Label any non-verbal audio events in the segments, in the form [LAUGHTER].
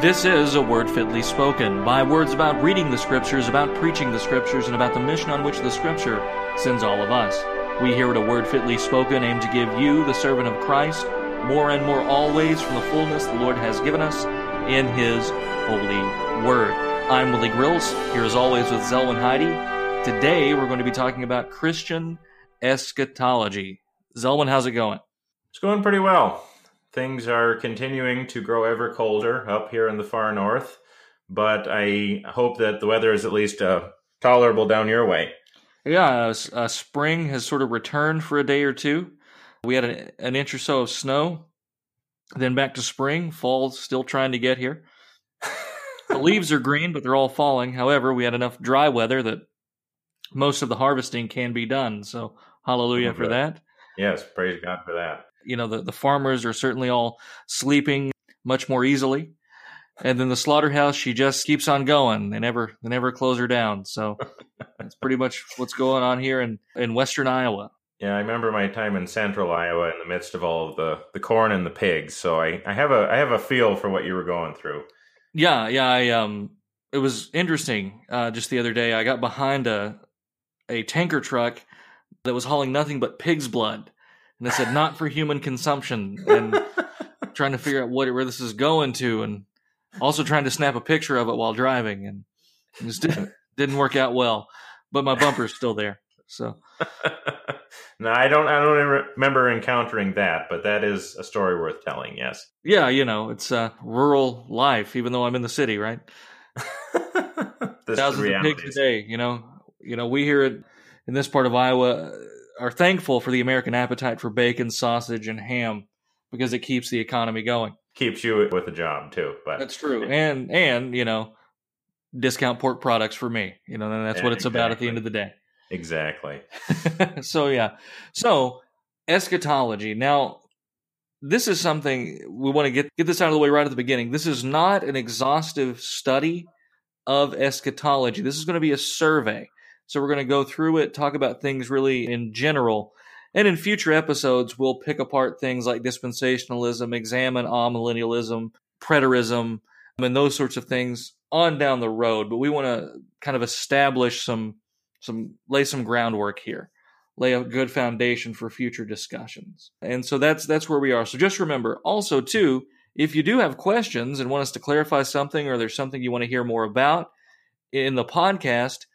This is a word fitly spoken, by words about reading the scriptures, about preaching the scriptures, and about the mission on which the scripture sends all of us. We here at a word fitly spoken aim to give you, the servant of Christ, more and more always from the fullness the Lord has given us in his holy word. I'm Willie Grills, here as always with Zelwyn Heide. Today we're going to be talking about Christian eschatology. Zelwyn, how's it going? It's going pretty well things are continuing to grow ever colder up here in the far north, but I hope that the weather is at least uh, tolerable down your way. Yeah, uh, uh, spring has sort of returned for a day or two. We had an, an inch or so of snow, then back to spring. Fall's still trying to get here. [LAUGHS] the leaves are green, but they're all falling. However, we had enough dry weather that most of the harvesting can be done. So, hallelujah for that. Yes, praise God for that you know the, the farmers are certainly all sleeping much more easily. And then the slaughterhouse she just keeps on going. They never they never close her down. So [LAUGHS] that's pretty much what's going on here in in western iowa. Yeah i remember my time in central iowa in the midst of all of the the corn and the pigs. So i i have a i have a feel for what you were going through. Yeah yeah i um it was interesting uh just the other day. I got behind a a tanker truck that was hauling nothing but pig's blood and it said not for human consumption and [LAUGHS] trying to figure out what where this is going to and also trying to snap a picture of it while driving and it just didn't [LAUGHS] didn't work out well. But my bumper's still there so. [LAUGHS] No i don't i don't remember encountering that but that is a story worth telling yes. Yeah you know it's a rural life even though i'm in the city right? Thousands of pigs a day you know? You know we hear it in this part of iowa are thankful for the American appetite for bacon, sausage, and ham because it keeps the economy going. Keeps you with a job too. But that's true, [LAUGHS] and and you know, discount pork products for me. You know, and that's yeah, what it's exactly. about at the end of the day. Exactly. [LAUGHS] so yeah, so eschatology. Now, this is something we want to get get this out of the way right at the beginning. This is not an exhaustive study of eschatology. This is going to be a survey. So we're going to go through it, talk about things really in general. And in future episodes, we'll pick apart things like dispensationalism, examine amillennialism, preterism, and those sorts of things on down the road. But we want to kind of establish some, some, lay some groundwork here, lay a good foundation for future discussions. And so that's, that's where we are. So just remember also too, if you do have questions and want us to clarify something or there's something you want to hear more about in the podcast,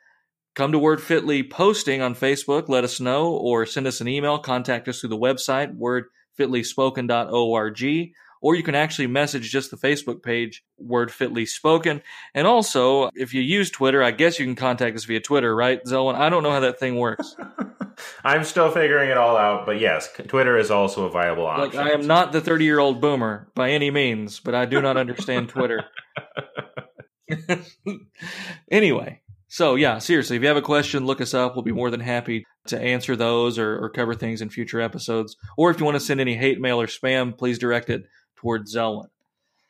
Come to Word Fitly posting on Facebook, let us know, or send us an email. Contact us through the website, wordfitlyspoken.org, or you can actually message just the Facebook page, Word Fitly Spoken. And also, if you use Twitter, I guess you can contact us via Twitter, right, Zelwyn? I don't know how that thing works. [LAUGHS] I'm still figuring it all out, but yes, Twitter is also a viable option. Like, I am not the 30 year old boomer by any means, but I do not understand Twitter. [LAUGHS] [LAUGHS] anyway, so, yeah, seriously, if you have a question, look us up. We'll be more than happy to answer those or, or cover things in future episodes. Or if you want to send any hate mail or spam, please direct it towards Zelwyn.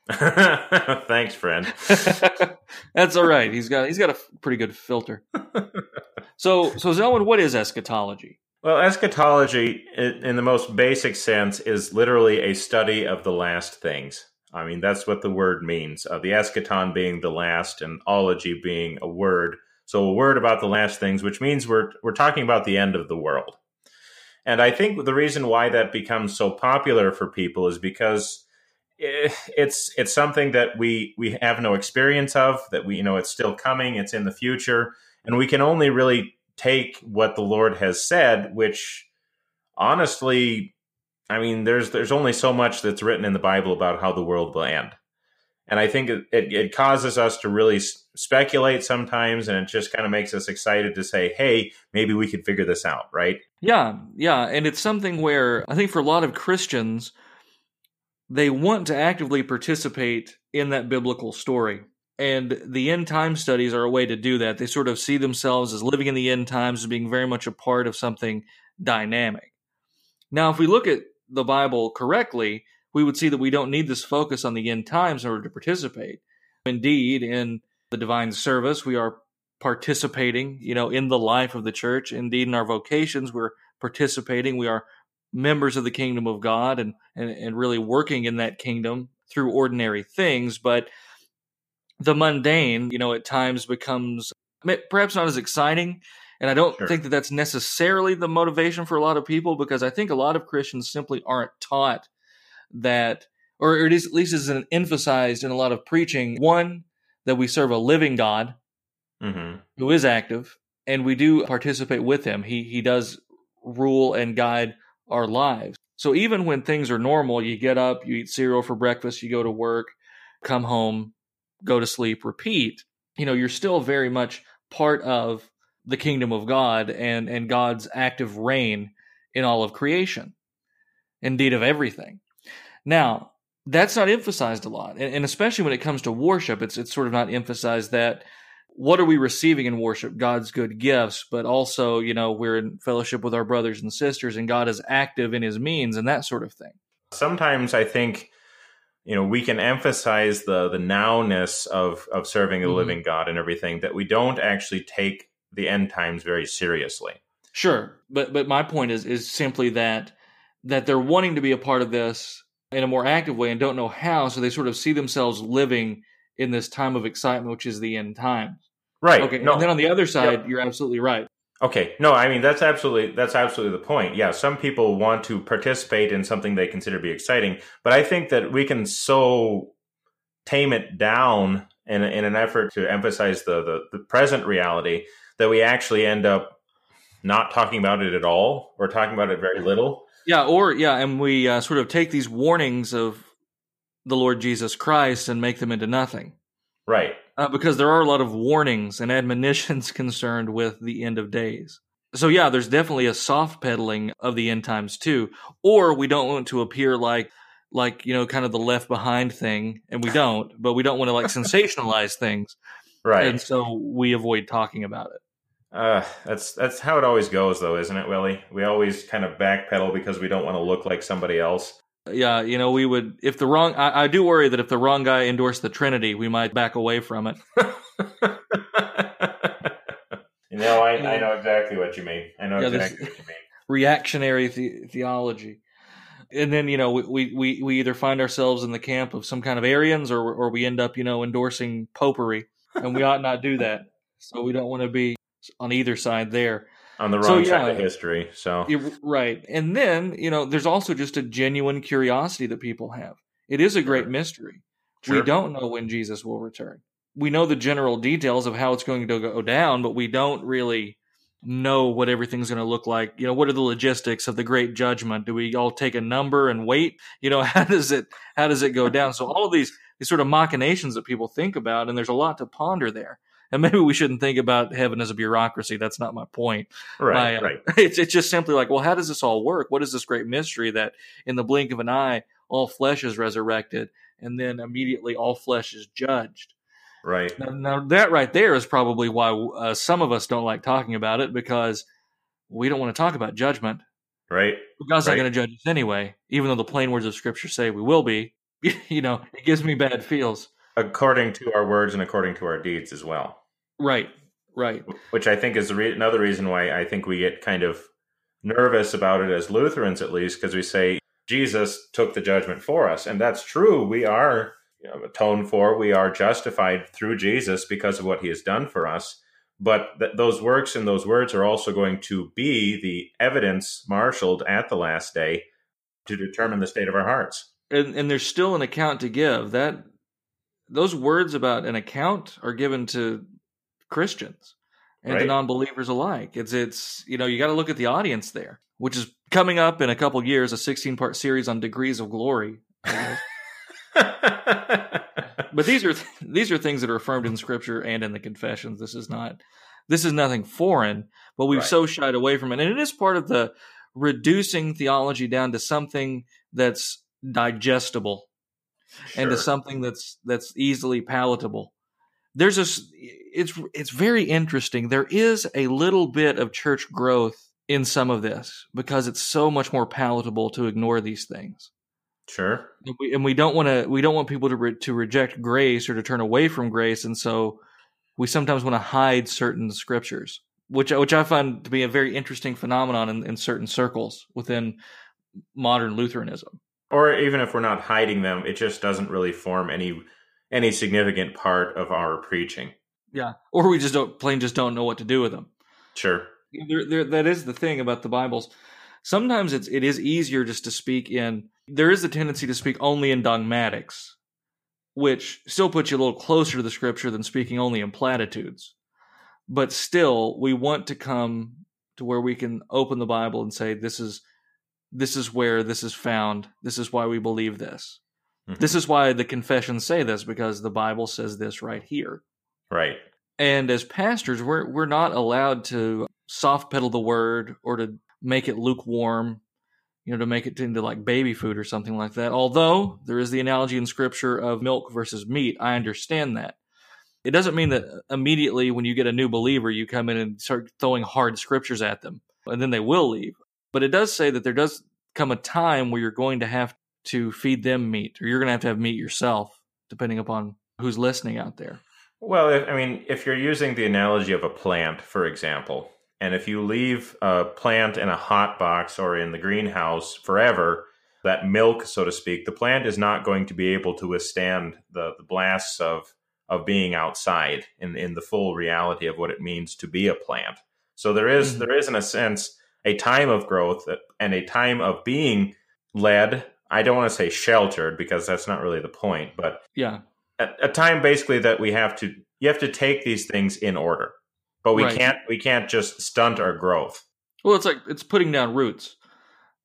[LAUGHS] Thanks, friend. [LAUGHS] That's all right. He's got he's got a pretty good filter. [LAUGHS] so, so Zelwyn, what is eschatology? Well, eschatology, in the most basic sense, is literally a study of the last things. I mean, that's what the word means. Uh, the eschaton being the last, and ology being a word so a word about the last things, which means we're we're talking about the end of the world. And I think the reason why that becomes so popular for people is because eh, it's it's something that we we have no experience of that we you know it's still coming it's in the future and we can only really take what the lord has said which honestly i mean there's there's only so much that's written in the bible about how the world will end and I think it, it, causes us to really speculate sometimes, and it just kind of makes us excited to say, "Hey, maybe we could figure this out." Right? Yeah, yeah, and it's something where I think for a lot of Christians, they want to actively participate in that biblical story. And the end time studies are a way to do that. They sort of see themselves as living in the end times, as being very much a part of something dynamic. Now, if we look at the Bible correctly, we would see that we don't need this focus on the end times in order to participate. Indeed, in the divine service, we are participating, you know, in the life of the church. Indeed, in our vocations, we're participating. We are members of the kingdom of God and, and, and really working in that kingdom through ordinary things. But the mundane, you know, at times becomes perhaps not as exciting. And I don't Sure. think that that's necessarily the motivation for a lot of people because I think a lot of Christians simply aren't taught that, or it is at least isn't emphasized in a lot of preaching. One, that we serve a living God hmm who is active, and we do participate with him. He he does rule and guide our lives. So even when things are normal, you get up, you eat cereal for breakfast, you go to work, come home, go to sleep, repeat. You know, you're still very much part of the kingdom of God and and God's active reign in all of creation. Indeed of everything. Now, that's not emphasized a lot. And, and especially when it comes to worship, it's it's sort of not emphasized that what are we receiving in worship? God's good gifts, but also, you know, we're in fellowship with our brothers and sisters and God is active in his means and that sort of thing. Sometimes I think, you know, we can emphasize the the nowness of of serving a Mhm. living God and everything that we don't actually take the end times very seriously. Sure. But but my point is is simply that that they're wanting to be a part of this in a more active way and don't know how, so they sort of see themselves living in this time of excitement, which is the end times. Right. Okay. No. And then on the other side, you're absolutely right. Okay. No, I mean that's absolutely that's absolutely the point. Yeah, some people want to participate in something they consider to be exciting, but I think that we can so tame it down in, in an effort to emphasize the, the the present reality that we actually end up not talking about it at all or talking about it very little. Yeah, or yeah, and we uh, sort of take these warnings of the Lord Jesus Christ and make them into nothing. Right. uh, because there are a lot of warnings and admonitions [LAUGHS] concerned with the end of days. So yeah, there's definitely a soft pedaling of the end times too. Or we don't want to appear like like you know kind of the left behind thing, and we don't. But we don't want to like [LAUGHS] sensationalize things, Right. and so we avoid talking about it. Uh, that's that's how it always goes, though, isn't it, Willie? We always kind of backpedal because we don't want to look like somebody else. Yeah, you know, we would if the wrong. I, I do worry that if the wrong guy endorsed the Trinity, we might back away from it. [LAUGHS] you know, I, I know exactly what you mean. I know Yeah, exactly what you mean. reactionary the- theology. And then you know we, we we either find ourselves in the camp of some kind of Arians, or or we end up you know endorsing popery, and we ought not do that. So we don't want to be on either side there. On the wrong So, side of history. So right. And then you know there's also just a genuine curiosity that people have. It is a great Sure. mystery. Sure. We don't know when Jesus will return. We know the general details of how it's going to go down, but we don't really know what everything's going to look like. You know, what are the logistics of the great judgment? Do we all take a number and wait? You know, [LAUGHS] how does it how does it go down? So all of these these sort of machinations that people think about, and there's a lot to ponder there. And maybe we shouldn't think about heaven as a bureaucracy. That's not my point. right, my, uh, right. [LAUGHS] It's it's just simply like, well, how does this all work? What is this great mystery that in the blink of an eye all flesh is resurrected, and then immediately all flesh is judged? Right. Now, now that right there is probably why uh, some of us don't like talking about it because we don't want to talk about judgment. Right. God's Right. not going to judge us anyway, even though the plain words of Scripture say we will be. [LAUGHS] you know, it gives me bad feels. According to our words and according to our deeds as well. Right, right. Which I think is re- another reason why I think we get kind of nervous about it as Lutherans, at least, because we say Jesus took the judgment for us. And that's true. We are you know, atoned for, we are justified through Jesus because of what he has done for us. But th- those works and those words are also going to be the evidence marshaled at the last day to determine the state of our hearts. and and there's still an account to give. That those words about an account are given to Christians and Right. non-believers alike. It's it's you know you got to look at the audience there, which is coming up in a couple years, a 16 part series on degrees of glory. [LAUGHS] But these are these are things that are affirmed in Scripture and in the confessions. This is not this is nothing foreign, but we've Right. so shied away from it, and it is part of the reducing theology down to something that's digestible and to something that's that's easily palatable. There's a s- it's it's very interesting. There is a little bit of church growth in some of this because it's so much more palatable to ignore these things. Sure. And we, and we don't want to we don't want people to re, to reject grace or to turn away from grace, and so we sometimes want to hide certain scriptures, which which I find to be a very interesting phenomenon in, in certain circles within modern Lutheranism. Or even if we're not hiding them, it just doesn't really form any any significant part of our preaching. Yeah, or we just don't plain just don't know what to do with them. Sure. There, there, that is the thing about the Bibles. Sometimes it's it is easier just to speak in. There is a tendency to speak only in dogmatics, which still puts you a little closer to the Scripture than speaking only in platitudes. But still, we want to come to where we can open the Bible and say, "This is this is where this is found. This is why we believe this. Mm-hmm. This is why the confessions say this because the Bible says this right here." Right. And as pastors, we're we're not allowed to soft pedal the word or to make it lukewarm, you know, to make it into like baby food or something like that. Although there is the analogy in scripture of milk versus meat, I understand that. It doesn't mean that immediately when you get a new believer, you come in and start throwing hard scriptures at them and then they will leave. But it does say that there does come a time where you're going to have to feed them meat or you're going to have to have meat yourself, depending upon who's listening out there. Well, I mean, if you're using the analogy of a plant, for example, and if you leave a plant in a hot box or in the greenhouse forever, that milk, so to speak, the plant is not going to be able to withstand the, the blasts of of being outside in, in the full reality of what it means to be a plant. So there is, mm-hmm. there is in a sense a time of growth and a time of being led. I don't want to say sheltered because that's not really the point, but yeah, a, a time basically that we have to you have to take these things in order, but we right. can't we can't just stunt our growth. Well, it's like it's putting down roots,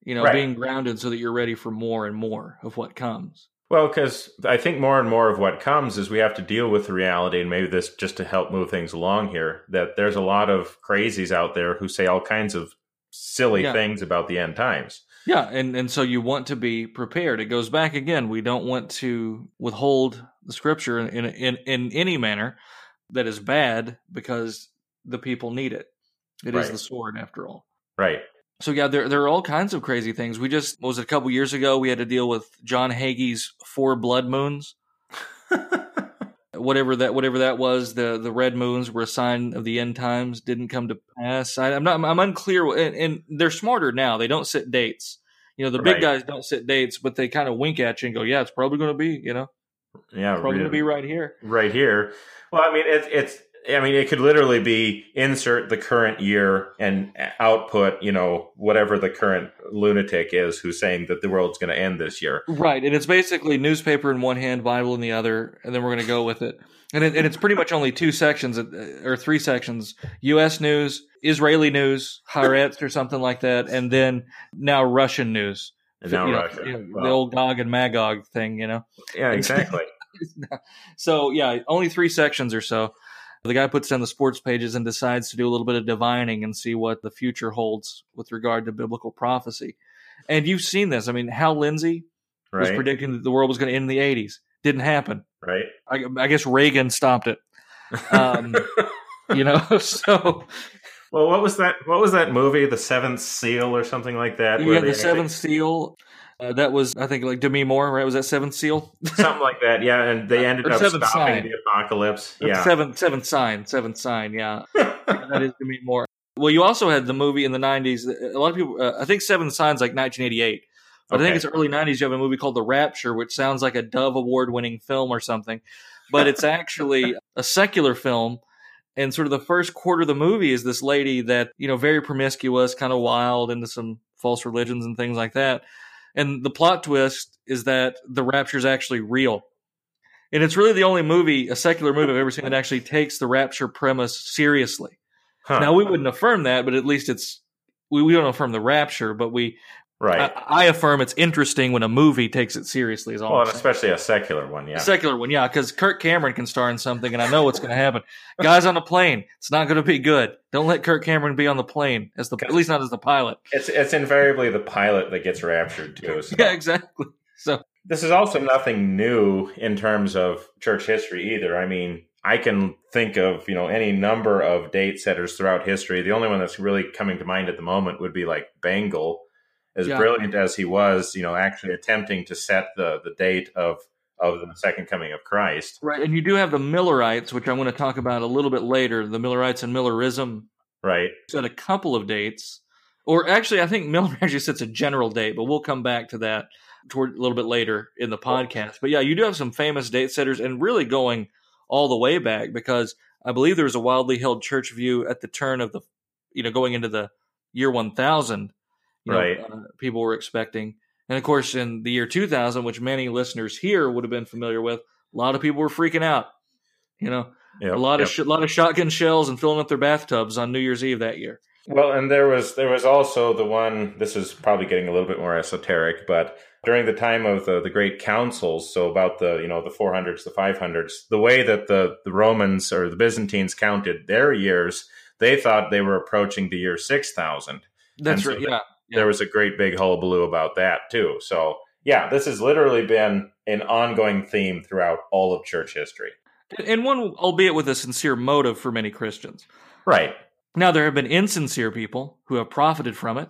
you know, right. being grounded so that you're ready for more and more of what comes. Well, because I think more and more of what comes is we have to deal with the reality, and maybe this just to help move things along here, that there's a lot of crazies out there who say all kinds of silly yeah. things about the end times. Yeah, and, and so you want to be prepared. It goes back again. We don't want to withhold the scripture in in, in any manner that is bad because the people need it. It right. is the sword after all. Right. So yeah, there there are all kinds of crazy things. We just was it a couple years ago we had to deal with John Hagee's four blood moons. [LAUGHS] whatever that whatever that was, the the red moons were a sign of the end times. Didn't come to pass. I, am not. I'm unclear, and, and, they're smarter now. They don't set dates. You know, the big right. guys don't set dates, but they kind of wink at you and go, "Yeah, it's probably going to be." You know, yeah, probably really, going to be right here. Right here. Well, I mean, it's it's I mean, it could literally be insert the current year and output, you know, whatever the current lunatic is who's saying that the world's going to end this year. Right. And it's basically newspaper in one hand, Bible in the other, and then we're going to go with it. And, it, and it's pretty much only two sections uh, or three sections U.S. news, Israeli news, Haaretz or something like that, and then now Russian news. And now you Russia. Know, know, The old Gog and Magog thing, you know? Yeah, exactly. [LAUGHS] so, yeah, only three sections or so. The guy puts down the sports pages and decides to do a little bit of divining and see what the future holds with regard to biblical prophecy. And you've seen this. I mean, Hal Lindsey right. was predicting that the world was going to end in the 80s. Didn't happen. Right. I, I guess Reagan stopped it. Um, you know, [LAUGHS] so. Well, what was that? What was that movie, The Seventh Seal, or something like that? Yeah, The Seventh Seal. Uh, that was, I think, like Demi Moore, right? Was that Seventh Seal? Something like that, yeah. And they [LAUGHS] ended up stopping sign. the apocalypse. Yeah, seventh, seventh sign, seventh sign. Yeah, [LAUGHS] that is Demi Moore. Well, you also had the movie in the '90s. A lot of people, uh, I think, Seventh Signs like 1988, but okay. I think it's early '90s. You have a movie called The Rapture, which sounds like a Dove Award-winning film or something, but it's actually a secular film. And sort of the first quarter of the movie is this lady that you know very promiscuous, kind of wild, into some false religions and things like that and the plot twist is that the rapture is actually real. And it's really the only movie, a secular movie I've ever seen that actually takes the rapture premise seriously. Huh. Now we wouldn't affirm that, but at least it's we, we don't affirm the rapture, but we Right. I, I, affirm it's interesting when a movie takes it seriously. Is all. Well, especially a secular one, yeah. A secular one, yeah, because Kirk Cameron can star in something, and I know what's going to happen. [LAUGHS] Guys on a plane, it's not going to be good. Don't let Kirk Cameron be on the plane as the at least not as the pilot. It's it's invariably the pilot that gets raptured too. [LAUGHS] So. yeah, exactly. So this is also nothing new in terms of church history either. I mean, I can think of you know any number of date setters throughout history. The only one that's really coming to mind at the moment would be like Bengel as yeah. brilliant as he was, you know, actually attempting to set the the date of of the second coming of Christ. Right, and you do have the Millerites, which I'm going to talk about a little bit later. The Millerites and Millerism, right, set a couple of dates, Or actually, I think Milner [LAUGHS] actually sets a general date, but we'll come back to that toward a little bit later in the podcast. But yeah, you do have some famous date setters, and really going all the way back because I believe there was a wildly held church view at the turn of the, you know, going into the year 1000. You know, Right. uh, people were expecting, and of course, in the year 2000, which many listeners here would have been familiar with, a lot of people were freaking out. You know, Yep, a lot yep. of sh- lot of shotgun shells and filling up their bathtubs on New Year's Eve that year. Well, and there was there was also the one. This is probably getting a little bit more esoteric, but during the time of the, the great councils, so about the you know the 400s, the 500s, the way that the the Romans or the Byzantines counted their years, they thought they were approaching the year 6000. That's so right. the- Yeah. There was a great big hullabaloo about that too. So yeah, this has literally been an ongoing theme throughout all of church history. And one, albeit with a sincere motive for many Christians. Right. Now, there have been insincere people who have profited from it,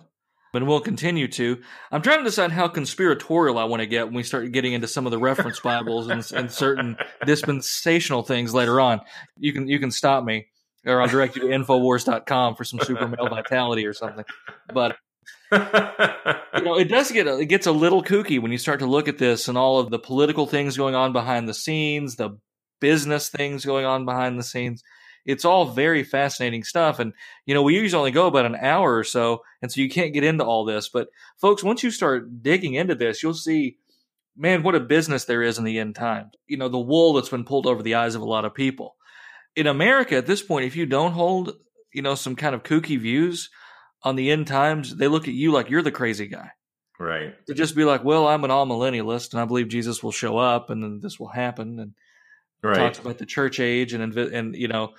and will continue to. I'm trying to decide how conspiratorial I want to get when we start getting into some of the reference Bibles and, and certain [LAUGHS] dispensational things later on. You can you can stop me, or I'll direct you to Infowars.com for some super male vitality or something. But you know, it does get it gets a little kooky when you start to look at this and all of the political things going on behind the scenes, the business things going on behind the scenes. It's all very fascinating stuff, and you know, we usually only go about an hour or so, and so you can't get into all this. But folks, once you start digging into this, you'll see, man, what a business there is in the end times. You know, the wool that's been pulled over the eyes of a lot of people. In America, at this point, if you don't hold, you know, some kind of kooky views on the end times, they look at you like you're the crazy guy right. to just be like, well, I'm an amillennialist and I believe Jesus will show up and then this will happen and Right. talks about the church age and and you know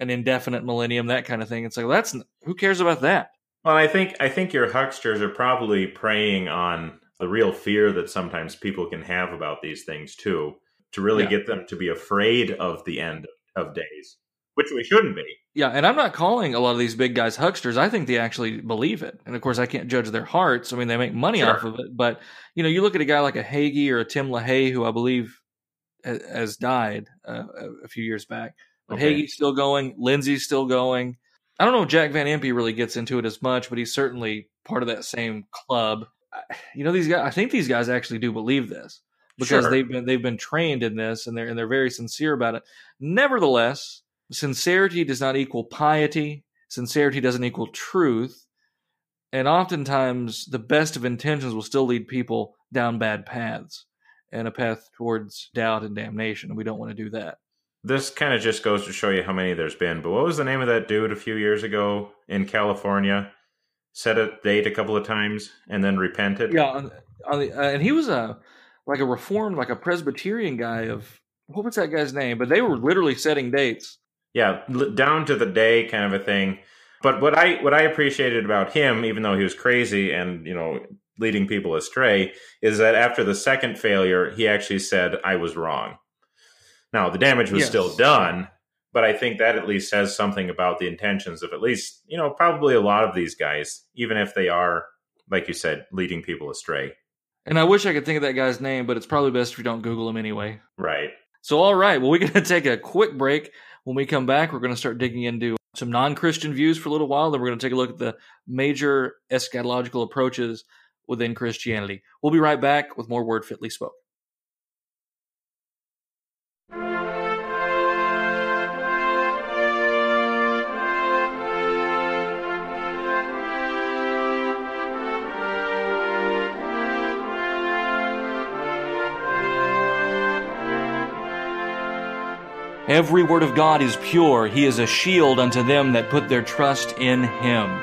an indefinite millennium that kind of thing. It's like well, that's who cares about that? Well, I think I think your hucksters are probably preying on the real fear that sometimes people can have about these things too, to really Yeah. get them to be afraid of the end of days, which we shouldn't be. Yeah, and I'm not calling a lot of these big guys hucksters. I think they actually believe it, and of course, I can't judge their hearts. I mean, they make money Sure. off of it, but you know, you look at a guy like a Hagee or a Tim LaHaye, who I believe has died uh, a- few years back. But Okay. Hagee's still going. Lindsey's still going. I don't know if Jack Van Impe really gets into it as much, but he's certainly part of that same club. You know, these guys. I think these guys actually do believe this because Sure. they've been they've been trained in this, and they're and they're very sincere about it. Nevertheless, sincerity does not equal piety. Sincerity doesn't equal truth. And oftentimes, the best of intentions will still lead people down bad paths and a path towards doubt and damnation. And we don't want to do that. This kind of just goes to show you how many there's been. But what was the name of that dude a few years ago in California? Set a date a couple of times and then repented. Yeah, on, on the, uh, and he was a like a reformed, like a Presbyterian guy of what was that guy's name? But they were literally setting dates. Yeah, down to the day kind of a thing. But what I what I appreciated about him, even though he was crazy and you know leading people astray, is that after the second failure, he actually said, "I was wrong." Now the damage was Yes. still done, but I think that at least says something about the intentions of at least you know probably a lot of these guys, even if they are like you said, leading people astray. And I wish I could think of that guy's name, but it's probably best if you don't Google him anyway. Right. So, all right. Well, we're going [LAUGHS] to take a quick break. When we come back, we're going to start digging into some non Christian views for a little while. Then we're going to take a look at the major eschatological approaches within Christianity. We'll be right back with more Word Fitly Spoke. Every word of God is pure. He is a shield unto them that put their trust in Him.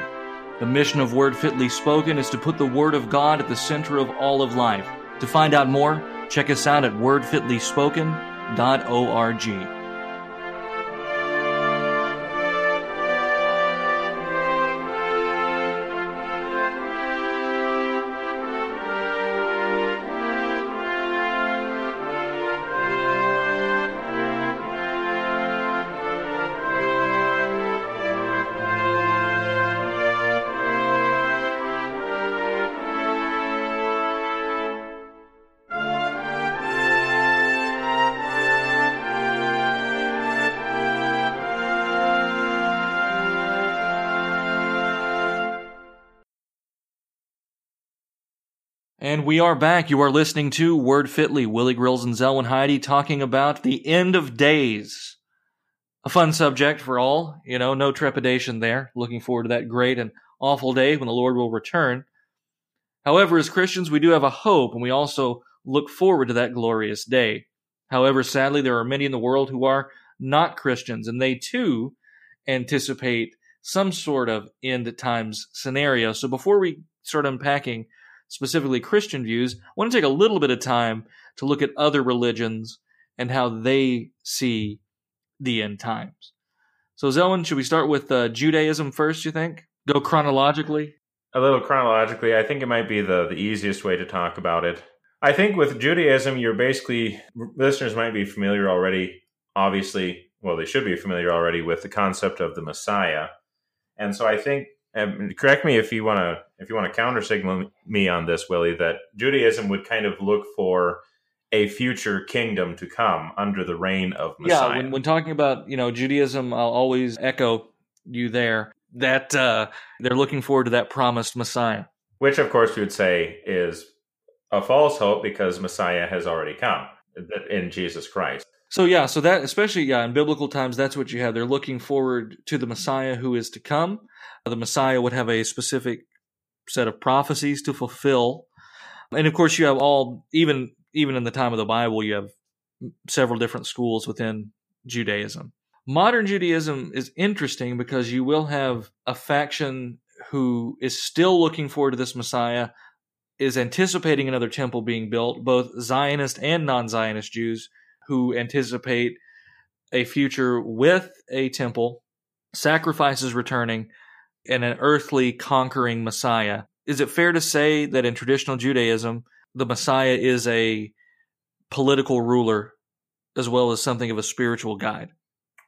The mission of Word Fitly Spoken is to put the Word of God at the center of all of life. To find out more, check us out at wordfitlyspoken.org. we are back. You are listening to Word Fitly, Willie Grills and Zelwyn Heide talking about the end of days. A fun subject for all, you know, no trepidation there. Looking forward to that great and awful day when the Lord will return. However, as Christians, we do have a hope and we also look forward to that glorious day. However, sadly, there are many in the world who are not Christians and they too anticipate some sort of end times scenario. So before we start unpacking specifically Christian views, I want to take a little bit of time to look at other religions and how they see the end times. So, Zelwyn, should we start with uh, Judaism first, you think? Go chronologically? A little chronologically, I think it might be the, the easiest way to talk about it. I think with Judaism, you're basically, listeners might be familiar already, obviously, well, they should be familiar already with the concept of the Messiah. And so I think and correct me if you want to if you want to counter signal me on this, Willie, that Judaism would kind of look for a future kingdom to come under the reign of Messiah. Yeah, when, when talking about you know Judaism, I'll always echo you there that uh, they're looking forward to that promised Messiah, which of course we would say is a false hope because Messiah has already come in Jesus Christ. So yeah, so that especially yeah in biblical times, that's what you have. They're looking forward to the Messiah who is to come the Messiah would have a specific set of prophecies to fulfill. And of course, you have all, even even in the time of the Bible, you have several different schools within Judaism. Modern Judaism is interesting because you will have a faction who is still looking forward to this Messiah, is anticipating another temple being built, both Zionist and non Zionist Jews who anticipate a future with a temple, sacrifices returning, and an earthly conquering Messiah. Is it fair to say that in traditional Judaism, the Messiah is a political ruler as well as something of a spiritual guide?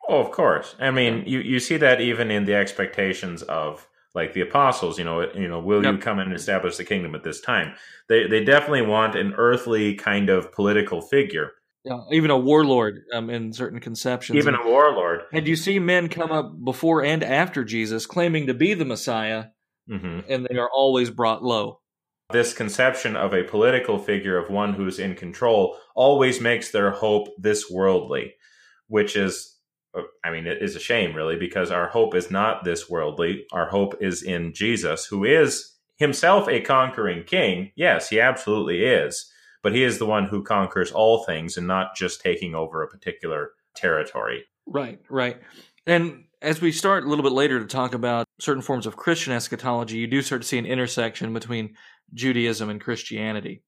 Oh, of course. I mean, you, you see that even in the expectations of like the apostles, you know, you know, will yep. you come and establish the kingdom at this time? They they definitely want an earthly kind of political figure. Yeah, even a warlord um, in certain conceptions. Even a warlord. And you see men come up before and after Jesus claiming to be the Messiah, mm-hmm. and they are always brought low. This conception of a political figure, of one who's in control, always makes their hope this worldly, which is, uh, I mean, it is a shame, really, because our hope is not this worldly. Our hope is in Jesus, who is himself a conquering king. Yes, he absolutely is but he is the one who conquers all things and not just taking over a particular territory. Right, right. And as we start a little bit later to talk about certain forms of Christian eschatology, you do start to see an intersection between Judaism and Christianity.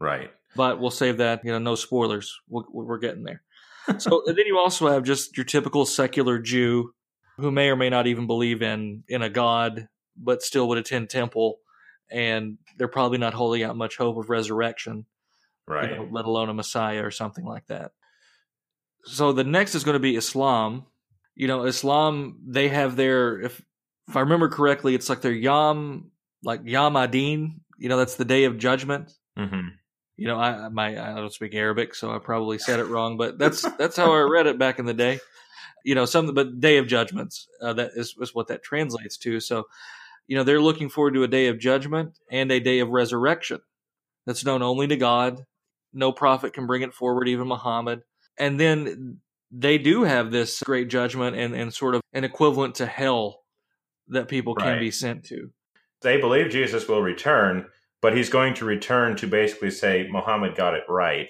Right. But we'll save that, you know, no spoilers. we we are getting there. [LAUGHS] so then you also have just your typical secular Jew who may or may not even believe in in a god, but still would attend temple, and they're probably not holding out much hope of resurrection right? You know, let alone a Messiah or something like that. So the next is going to be Islam. You know, Islam they have their if if I remember correctly, it's like their Yom like Yom Adin. You know, that's the Day of Judgment. Mm-hmm. You know, I my I don't speak Arabic, so I probably said it wrong, but that's that's how I [LAUGHS] read it back in the day. You know, something but Day of Judgments. Uh, that is, is what that translates to. So, you know, they're looking forward to a day of judgment and a day of resurrection that's known only to God no prophet can bring it forward, even Muhammad. And then they do have this great judgment and, and sort of an equivalent to hell that people can be sent to. They believe Jesus will return, but he's going to return to basically say Muhammad got it right.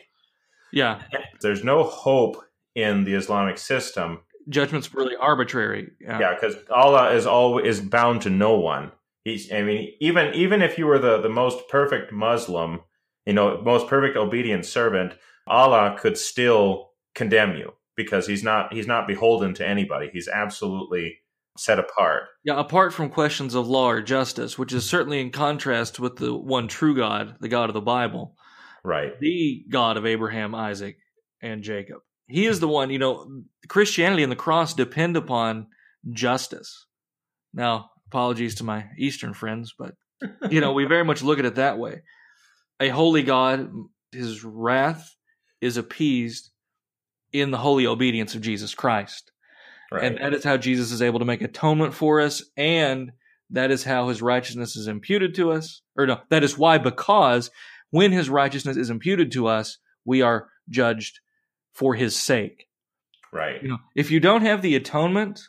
Yeah. [LAUGHS] There's no hope in the Islamic system. Judgment's really arbitrary. Yeah, because yeah, Allah is always bound to no one. He's I mean, even even if you were the, the most perfect Muslim, you know, most perfect obedient servant, Allah could still condemn you because he's not he's not beholden to anybody. He's absolutely set apart. Yeah, apart from questions of law or justice, which is certainly in contrast with the one true God, the God of the Bible. Right. The God of Abraham, Isaac, and Jacob. He is the one, you know, Christianity and the cross depend upon justice. Now, apologies to my Eastern friends, but you know, we very much look at it that way a holy God, his wrath is appeased in the holy obedience of Jesus Christ. Right. And that is how Jesus is able to make atonement for us and That is how his righteousness is imputed to us. Or no, that is why, because when his righteousness is imputed to us, we are judged for his sake. Right. You know, if you don't have the atonement,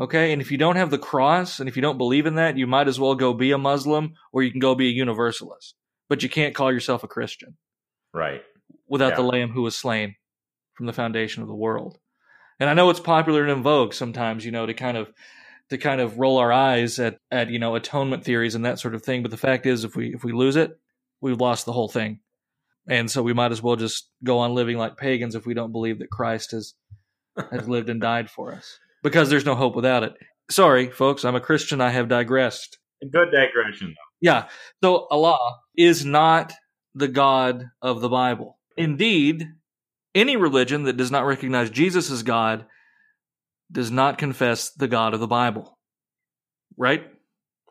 okay, and if you don't have the cross, and if you don't believe in that, you might as well go be a Muslim or you can go be a universalist. But you can't call yourself a Christian Right. without Yeah. the lamb who was slain from the foundation of the world. And I know it's popular and in vogue sometimes, you know, to kind of to kind of roll our eyes at at you know atonement theories and that sort of thing. But the fact is, if we if we lose it, we've lost the whole thing. And so we might as well just go on living like pagans if we don't believe that Christ has has [LAUGHS] lived and died for us, because there's no hope without it. Sorry, folks, I'm a Christian. I have digressed. Good digression. Though. Yeah. So Allah is not the God of the Bible. Indeed, any religion that does not recognize Jesus as God does not confess the God of the Bible. Right?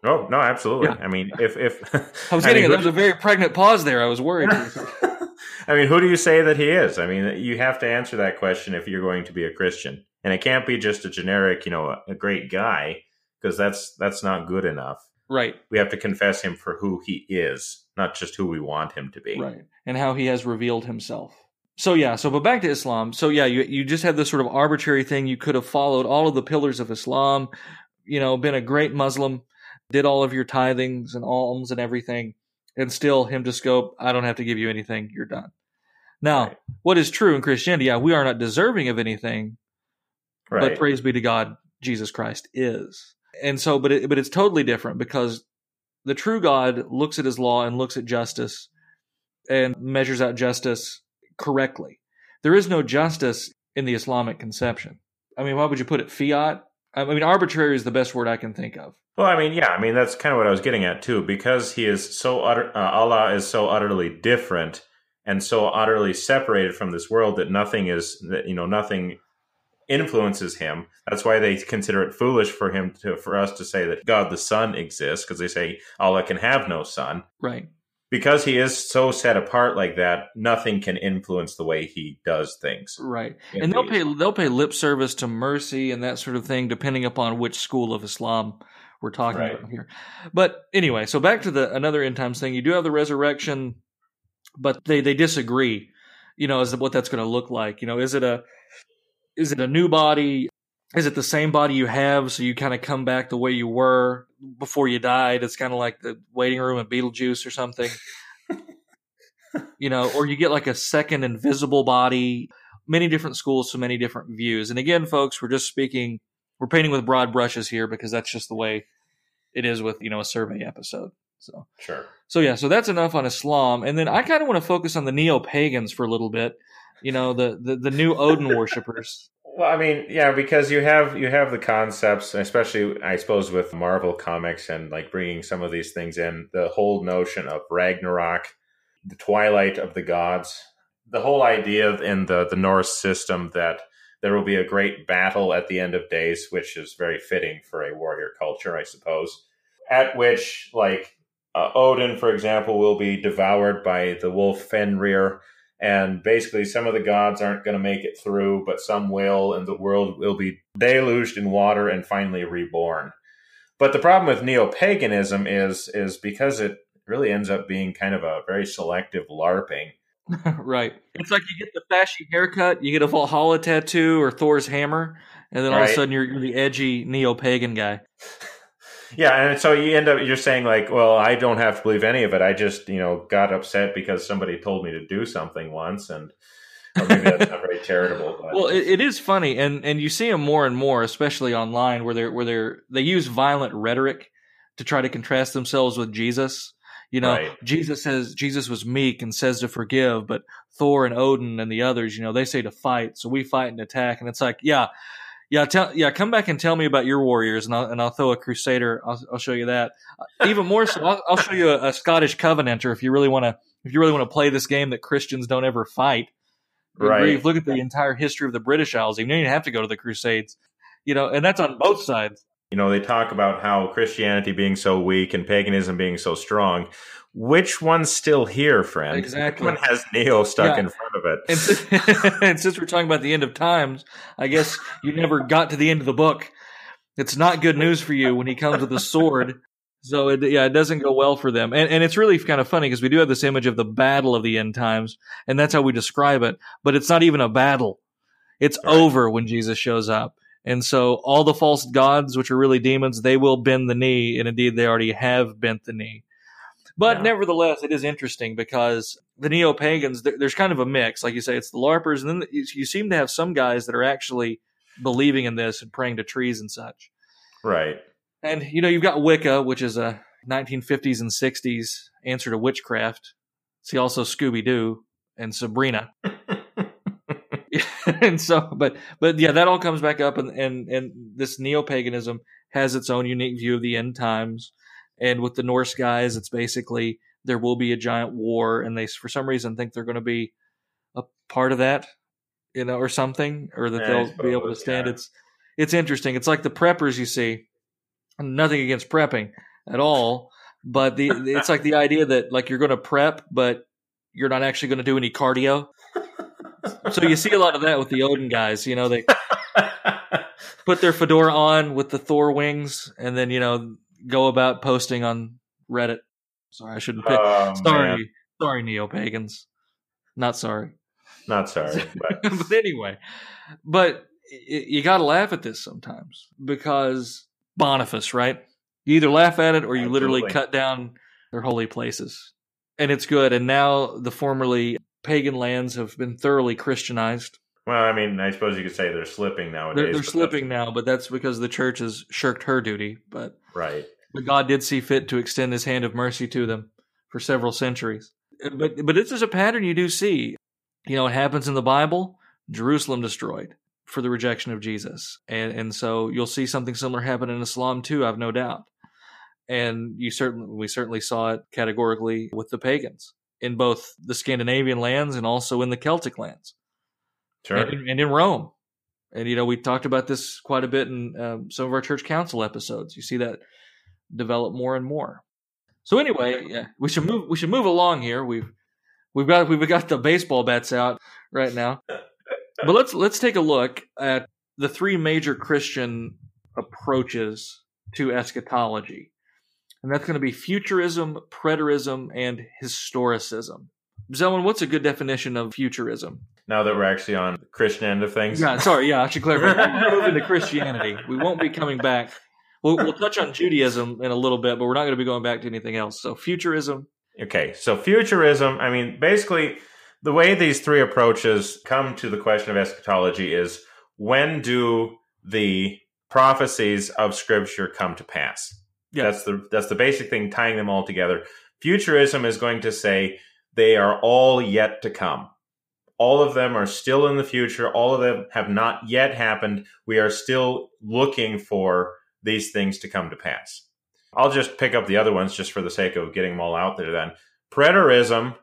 Oh no, absolutely. Yeah. I mean, if if [LAUGHS] [LAUGHS] I was I getting mean, it. That was a very pregnant pause there. I was worried. [LAUGHS] I mean, who do you say that he is? I mean, you have to answer that question if you're going to be a Christian, and it can't be just a generic, you know, a, a great guy, because that's that's not good enough. Right. We have to confess him for who he is, not just who we want him to be. Right. And how he has revealed himself. So yeah, so but back to Islam. So yeah, you you just have this sort of arbitrary thing. You could have followed all of the pillars of Islam, you know, been a great Muslim, did all of your tithings and alms and everything, and still him just go, I don't have to give you anything, you're done. Now, Right. what is true in Christianity, yeah, we are not deserving of anything, Right. but praise be to God, Jesus Christ is. And so, but it, but it's totally different because the true God looks at His law and looks at justice and measures out justice correctly. There is no justice in the Islamic conception. I mean, why would you put it? Fiat. I mean, arbitrary is the best word I can think of. Well, I mean, yeah, I mean that's kind of what I was getting at too, because he is so utter, uh, Allah is so utterly different and so utterly separated from this world that nothing is that you know nothing influences him. That's why they consider it foolish for him to for us to say that God the Son exists because they say Allah can have no son Right. because he is so set apart like that. Nothing can influence the way he does things. Right. And they'll pay they'll pay lip service to mercy and that sort of thing, depending upon which school of Islam we're talking Right. about here. But anyway, so back to the another end times thing. You do have the resurrection, but they they disagree. You know, as to what that's going to look like. You know, is it a is it a new body? Is it the same body you have, so you kind of come back the way you were before you died? It's kind of like the waiting room in Beetlejuice or something. [LAUGHS] you know, or you get like a second invisible body. Many different schools, so many different views. And again, folks, we're just speaking, we're painting with broad brushes here because that's just the way it is with you know a survey episode. So, Sure. so yeah, so that's enough on Islam, and then I kind of want to focus on the neo pagans for a little bit. You know, the the, the new Odin [LAUGHS] worshippers. Well, I mean, yeah, because you have you have the concepts, especially I suppose with Marvel comics and like bringing some of these things in, the whole notion of Ragnarok, the twilight of the gods, the whole idea of- in the the Norse system that there will be a great battle at the end of days, which is very fitting for a warrior culture, I suppose. At which, like uh, Odin, for example, will be devoured by the wolf Fenrir, and basically some of the gods aren't going to make it through but some will and the world will be deluged in water and finally reborn but the problem with neo-paganism is is because it really ends up being kind of a very selective larping [LAUGHS] right. It's like you get the fashy haircut, you get a Valhalla tattoo or Thor's hammer, and then all of a sudden you're, you're the edgy neo pagan guy. [LAUGHS] yeah and so you end up you're saying like well i don't have to believe any of it i just you know got upset because somebody told me to do something once and maybe that's not very charitable but Well, it, it is funny, and and you see them more and more, especially online, where they're where they're they use violent rhetoric to try to contrast themselves with Jesus. You know, Right. Jesus says Jesus was meek and says to forgive, but Thor and Odin and the others, you know, they say to fight. So we fight and attack, and it's like, yeah, yeah, tell, yeah, come back and tell me about your warriors, and I'll and I'll throw a crusader. I'll, I'll show you that. Uh, Even more so, I'll, I'll show you a, a Scottish Covenanter if you really want to. If you really want to play this game that Christians don't ever fight, Right. Look at the entire history of the British Isles. You don't even have to go to the Crusades, you know, and that's on both sides. You know they talk about how christianity being so weak and paganism being so strong which one's still here friend Exactly. which one has neo stuck Yeah. in front of it And since, [LAUGHS] and since we're talking about the end of times, I guess you never got to the end of the book. It's not good news for you when he comes with a sword. So it, yeah, it doesn't go well for them, and and it's really kind of funny because we do have this image of the battle of the end times, and that's how we describe it. But it's not even a battle; it's Right. over when Jesus shows up. And so all the false gods, which are really demons, they will bend the knee, and indeed they already have bent the knee. But Yeah. nevertheless, it is interesting because the neo pagans, there, there's kind of a mix. Like you say, it's the LARPers, and then you, you seem to have some guys that are actually believing in this and praying to trees and such. Right. And you know, you've got Wicca, which is a 1950s and 60s answer to witchcraft. See also Scooby Doo and Sabrina. [LAUGHS] and so, but but yeah, that all comes back up, and and and this neo paganism has its own unique view of the end times. And with the Norse guys, it's basically there will be a giant war, and they for some reason think they're going to be a part of that, you know, or something, or that Yeah, they'll be able to stand. yeah. It's it's interesting. It's like the preppers you see. Nothing against prepping at all, but the it's like the [LAUGHS] idea that like you're going to prep, but you're not actually going to do any cardio. [LAUGHS] So you see a lot of that with the Odin guys. You know, they put their fedora on with the Thor wings, and then you know go about posting on Reddit. Sorry, I shouldn't. Pick. Oh, sorry, man. sorry, neo pagans. Not sorry, Not sorry, [LAUGHS] but but anyway, but y- you got to laugh at this sometimes because Boniface, right? You either laugh at it or you literally cut down their holy places, and it's good. And now the formerly pagan lands have been thoroughly Christianized. well, I mean, I suppose you could say they're slipping nowadays. They're, they're slipping now, but that's because the church has shirked her duty. But, Right. but God did see fit to extend His hand of mercy to them for several centuries. But but this is a pattern you do see. You know, it happens in the Bible. Jerusalem destroyed for the rejection of Jesus, and and so you'll see something similar happen in Islam too. I've no doubt. And you certainly we certainly saw it categorically with the pagans in both the Scandinavian lands and also in the Celtic lands Sure. and, in- and in Rome. And you know, we talked about this quite a bit in um, some of our church council episodes. You see that develop more and more. So anyway, yeah, we should move. We should move along here. We've we've got we've got the baseball bats out right now, [LAUGHS] but let's let's take a look at the three major Christian approaches to eschatology, and that's going to be futurism, preterism, and historicism. Zelwyn, what's a good definition of futurism? now that we're actually on the Christian end of things. Yeah, sorry. Yeah, I should clarify. [LAUGHS] We're moving to Christianity. We won't be coming back. We'll, we'll touch on Judaism in a little bit, but we're not going to be going back to anything else. So, futurism. Okay, so futurism, I mean, basically, the way these three approaches come to the question of eschatology is when do the prophecies of Scripture come to pass? Yeah. That's the that's the basic thing tying them all together. Futurism is going to say they are all yet to come. All of them are still in the future. All of them have not yet happened. We are still looking for these things to come to pass. I'll just pick up the other ones just for the sake of getting them all out there then. Preterism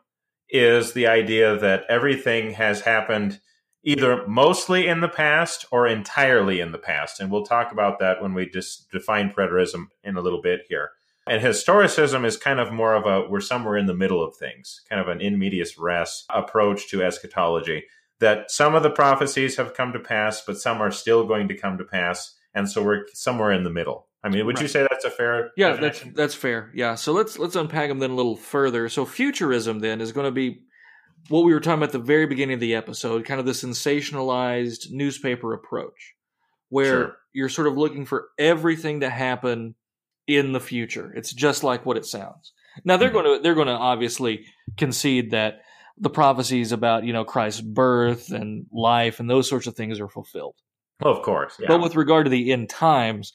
is the idea that everything has happened either mostly in the past or entirely in the past. And we'll talk about that when we just define preterism in a little bit here. And historicism is kind of more of a we're somewhere in the middle of things, kind of an in medias res approach to eschatology. That some of the prophecies have come to pass, but some are still going to come to pass. And so we're somewhere in the middle. I mean, would you say that's a fair Yeah, that's that's fair. Yeah. So let's let's unpack them then a little further. So futurism then is going to be what we were talking about at the very beginning of the episode, kind of the sensationalized newspaper approach, where Sure. you're sort of looking for everything to happen in the future. It's just like what it sounds. Now they're Mhm. going to they're going to obviously concede that the prophecies about you know Christ's birth and life and those sorts of things are fulfilled. Well, of course. Yeah. But with regard to the end times,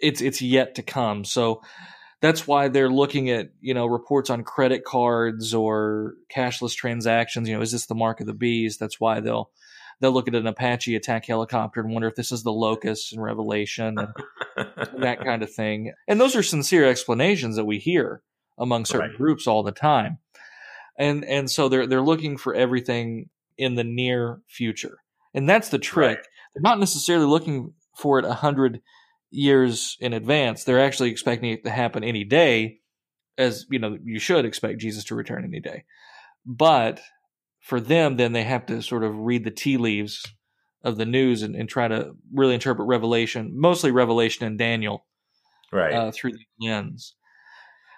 it's it's yet to come. So that's why they're looking at you know reports on credit cards or cashless transactions. You know, is this the mark of the beast? That's why they'll they'll look at an Apache attack helicopter and wonder if this is the locust in Revelation and [LAUGHS] that kind of thing. And those are sincere explanations that we hear among certain Right. groups all the time. And and so they're they're looking for everything in the near future. And that's the trick. Right. They're not necessarily looking for it a hundred years in advance. They're actually expecting it to happen any day, as you know, you should expect Jesus to return any day. But for them, then they have to sort of read the tea leaves of the news and, and try to really interpret Revelation, mostly Revelation and Daniel, right, uh, through the lens.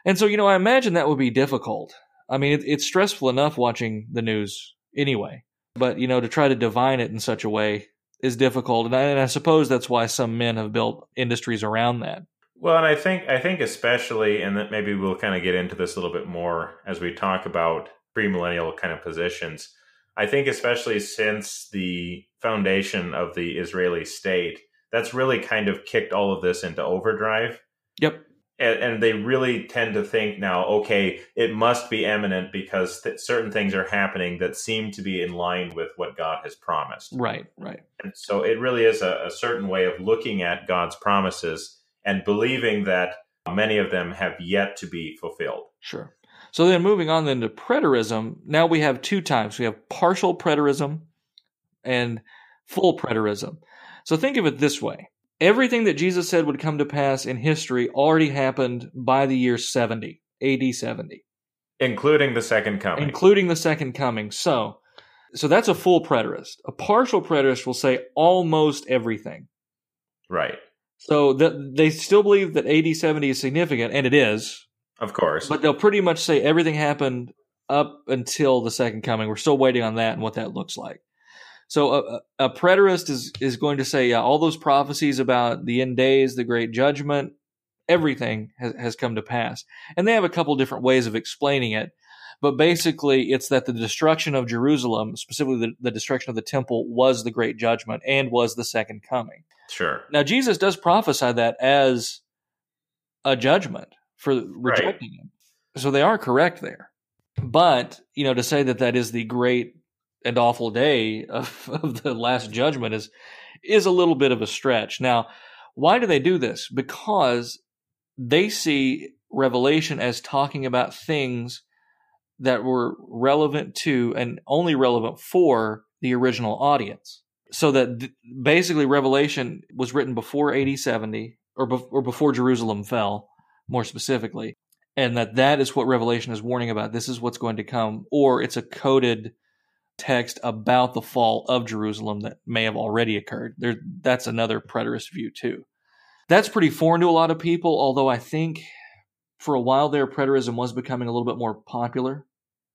And so, you know, I imagine that would be difficult. I mean, it, it's stressful enough watching the news anyway, but you know, to try to divine it in such a way is difficult, and I, and I suppose that's why some men have built industries around that. Well, and I think I think especially, and that maybe we'll kind of get into this a little bit more as we talk about premillennial kind of positions. I think especially since the foundation of the Israeli state, that's really kind of kicked all of this into overdrive. Yep. And, and they really tend to think now, okay, it must be imminent because th- certain things are happening that seem to be in line with what God has promised. Right, right. And so it really is a, a certain way of looking at God's promises and believing that many of them have yet to be fulfilled. Sure. So then moving on then to preterism, now we have two types. We have partial preterism and full preterism. So think of it this way. Everything that Jesus said would come to pass in history already happened by the year 70, AD 70. Including the second coming. Including the second coming. So so that's a full preterist. A partial preterist will say almost everything. Right. So that they still believe that AD 70 is significant, and it is. Of course. But they'll pretty much say everything happened up until the second coming. We're still waiting on that and what that looks like. So a, a preterist is is going to say yeah, all those prophecies about the end days, the great judgment, everything has, has come to pass. And they have a couple different ways of explaining it. But basically, it's that the destruction of Jerusalem, specifically the, the destruction of the temple, was the great judgment and was the second coming. Sure. Now, Jesus does prophesy that as a judgment for rejecting right. him. So they are correct there. But, you know, to say that that is the great and awful day of, [LAUGHS] of the last judgment is is a little bit of a stretch. Now, why do they do this? Because they see Revelation as talking about things that were relevant to and only relevant for the original audience. So that th- basically Revelation was written before AD 70 or, be- or before Jerusalem fell, more specifically, and that that is what Revelation is warning about. This is what's going to come, or it's a coded text about the fall of Jerusalem that may have already occurred. There, that's another preterist view too. That's pretty foreign to a lot of people, although I think for a while there, preterism was becoming a little bit more popular.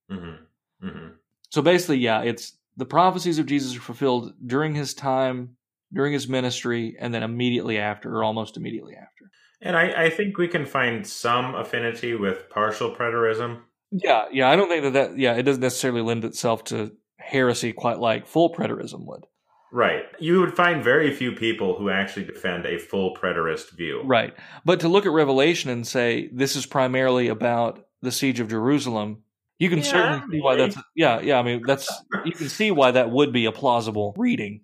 Mm-hmm. Mm-hmm. So basically, yeah, it's the prophecies of Jesus are fulfilled during his time, during his ministry, and then immediately after, or almost immediately after. And I, I think we can find some affinity with partial preterism. Yeah, yeah, I don't think that that yeah, it doesn't necessarily lend itself to heresy quite like full preterism would. Right. You would find very few people who actually defend a full preterist view. Right. But to look at Revelation and say this is primarily about the siege of Jerusalem, you can Yeah, certainly see why that's yeah, yeah, I mean that's you can see why that would be a plausible reading.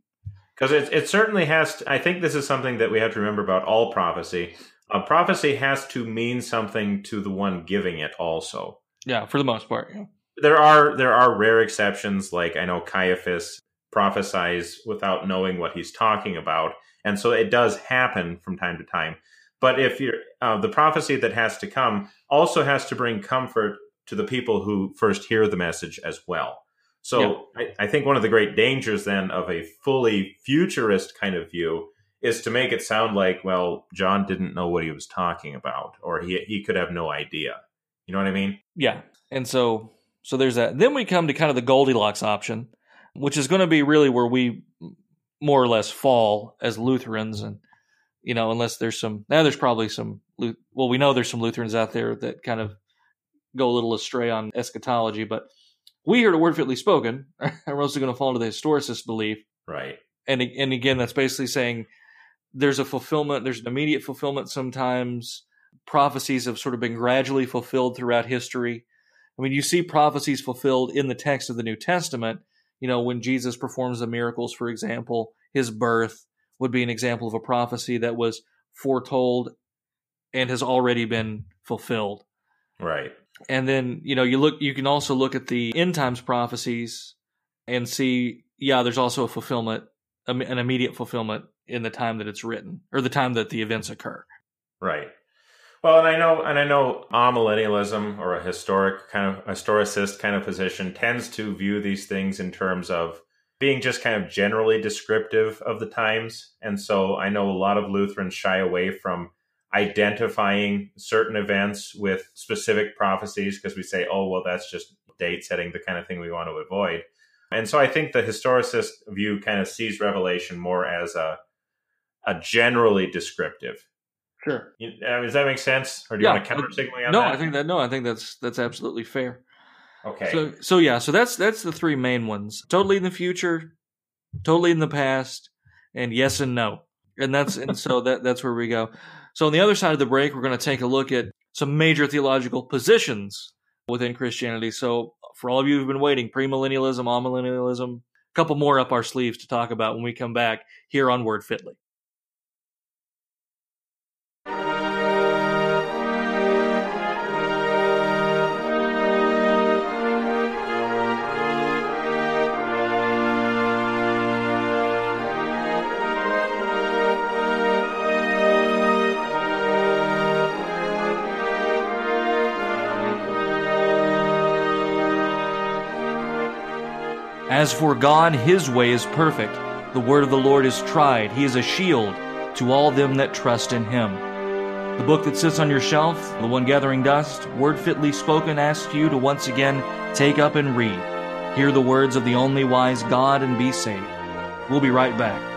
Because it, it certainly has to, I think this is something that we have to remember about all prophecy. A prophecy has to mean something to the one giving it also. Yeah, for the most part. Yeah. There are there are rare exceptions, like I know Caiaphas prophesies without knowing what he's talking about, and so it does happen from time to time. But if you're uh, the prophecy that has to come also has to bring comfort to the people who first hear the message as well. So I, I think one of the great dangers then of a fully futurist kind of view is to make it sound like, well, John didn't know what he was talking about, or he he could have no idea. You know what I mean? Yeah. And so so there's that. Then we come to kind of the Goldilocks option, which is going to be really where we more or less fall as Lutherans and you know, unless there's some now there's probably some well we know there's some Lutherans out there that kind of go a little astray on eschatology, but we heard a word fitly spoken are mostly going to fall into the historicist belief Right. and and again that's basically saying there's a fulfillment there's an immediate fulfillment sometimes prophecies have sort of been gradually fulfilled throughout history i mean you see prophecies fulfilled in the text of the new testament you know when jesus performs the miracles for example his birth would be an example of a prophecy that was foretold and has already been fulfilled Right. and then you know you look you can also look at the end times prophecies and see yeah there's also a fulfillment an immediate fulfillment in the time that it's written or the time that the events occur Right. Well, and I know, and I know, amillennialism or a historic kind of historicist kind of position tends to view these things in terms of being just kind of generally descriptive of the times. And so I know a lot of Lutherans shy away from identifying certain events with specific prophecies because we say, oh, well, that's just date setting, the kind of thing we want to avoid. And so I think the historicist view kind of sees Revelation more as a, a generally descriptive. Sure. You, uh, does that make sense? Or do you Yeah, want to counter signal on no, that? I think that no, I think that's that's absolutely fair. okay. So so yeah, so that's that's the three main ones. Totally in the future, totally in the past, and yes and no. And that's and so [LAUGHS] that that's where we go. So on the other side of the break, we're going to take a look at some major theological positions within Christianity. So for all of you who've been waiting, premillennialism, amillennialism, a couple more up our sleeves to talk about when we come back here on Word Fitly. As for God, his way is perfect. The word of the Lord is tried. He is a shield to all them that trust in him. The book that sits on your shelf, the one gathering dust, word fitly spoken, asks you to once again take up and read. Hear the words of the only wise God and be saved. We'll be right back.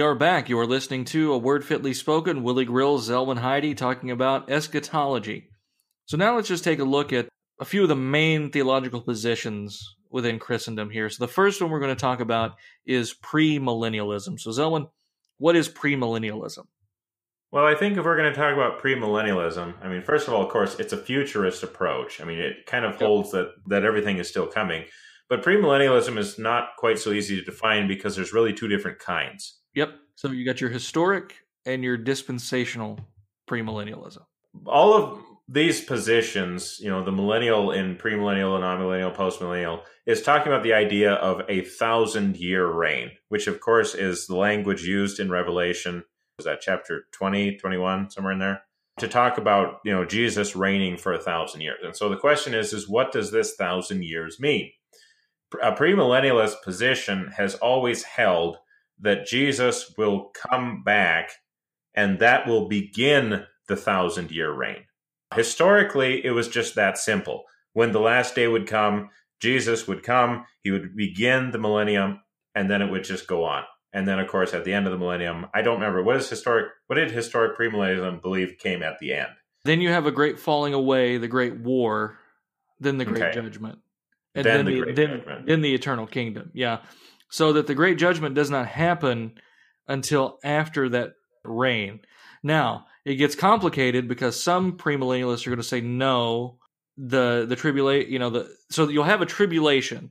We are back. You are listening to A Word Fitly Spoken, Willie Grills, Zelwyn Heide talking about eschatology. So now let's just take a look at a few of the main theological positions within Christendom here. So the first one we're going to talk about is premillennialism. So Zelwyn, what is premillennialism? Well, I think if we're going to talk about premillennialism, I mean, first of all, of course, it's a futurist approach. I mean, it kind of Yep. holds that that everything is still coming. But premillennialism is not quite so easy to define because there's really two different kinds. Yep. So you got your historic and your dispensational premillennialism. All of these positions, you know, the millennial and premillennial and amillennial, postmillennial, is talking about the idea of a thousand year reign, which of course is the language used in Revelation. Was that chapter 20, 21, somewhere in there? To talk about, you know, Jesus reigning for a thousand years. And so the question is, is what does this thousand years mean? A premillennialist position has always held that Jesus will come back and that will begin the thousand year reign. Historically, it was just that simple. When the last day would come, Jesus would come, he would begin the millennium, and then it would just go on. And then, of course, at the end of the millennium, I don't remember what is historic. What did historic premillennialism believe came at the end? Then you have a great falling away, the great war, then the great Okay. judgment, and Then then, the the, then, judgment. then the eternal kingdom. Yeah, so that the great judgment does not happen until after that reign. Now it gets complicated because some premillennialists are going to say no. The the tribulation, you know, the so you'll have a tribulation,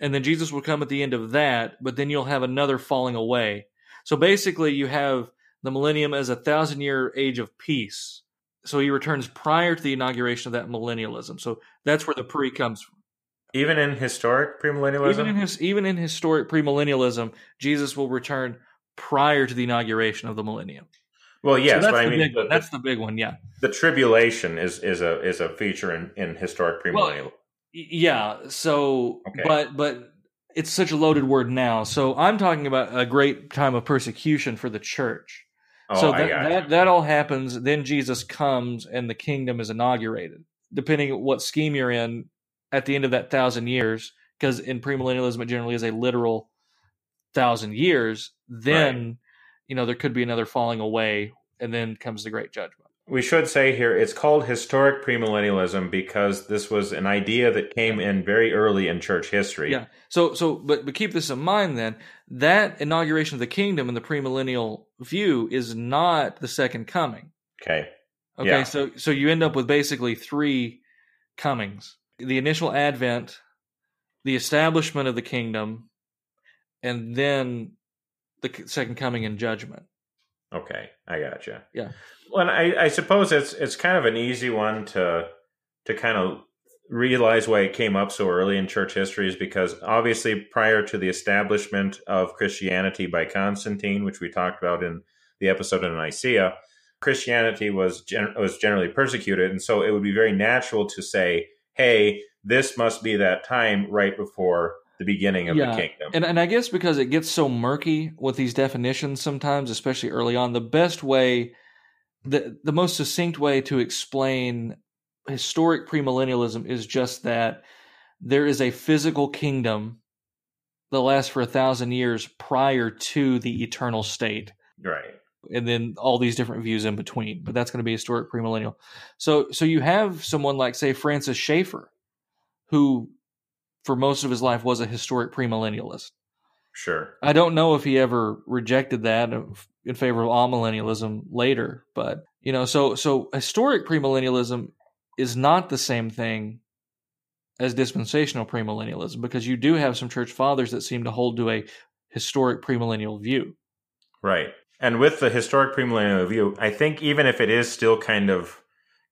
and then Jesus will come at the end of that, but then you'll have another falling away. So basically, you have the millennium as a thousand year age of peace. So he returns prior to the inauguration of that millennialism. So that's where the pre comes from. Even in historic premillennialism? Even in his even in historic premillennialism, Jesus will return prior to the inauguration of the millennium. well, yes, so that's but I the mean, big the, one. That's the big one. Yeah. the tribulation is, is a is a feature in, in historic premillennial. Y- Yeah. So, Okay. but but it's such a loaded word now. So I'm talking about a great time of persecution for the church. oh, so that, that that all happens. Then Jesus comes and the kingdom is inaugurated. Depending on what scheme you're in, at the end of that thousand years, because in premillennialism it generally is a literal thousand years. Then you know there could be another falling away, and then comes the great judgment. We should say here it's called historic premillennialism because this was an idea that came in very early in church history. Yeah. So so but but keep this in mind then that inauguration of the kingdom in the premillennial view is not the second coming. Okay. Okay, Yeah. so so you end up with basically three comings: the initial advent, the establishment of the kingdom, and then the second coming in judgment. Okay, I gotcha. Yeah. Well, I, I suppose it's it's kind of an easy one to to kind of realize why it came up so early in church history is because obviously prior to the establishment of Christianity by Constantine, which we talked about in the episode on Nicaea, Christianity was gen- was generally persecuted, and so it would be very natural to say, "Hey, this must be that time right before the beginning of Yeah, the kingdom." And and I guess because it gets so murky with these definitions sometimes, especially early on, the best way the the most succinct way to explain historic premillennialism is just that there is a physical kingdom that lasts for a thousand years prior to the eternal state. right. And then all these different views in between. But that's going to be historic premillennial. So so you have someone like say Francis Schaeffer, who for most of his life was a historic premillennialist. Sure. I don't know if he ever rejected that in favor of amillennialism later, but you know, so so historic premillennialism is not the same thing as dispensational premillennialism because you do have some church fathers that seem to hold to a historic premillennial view. Right. And with the historic premillennial view, I think even if it is still kind of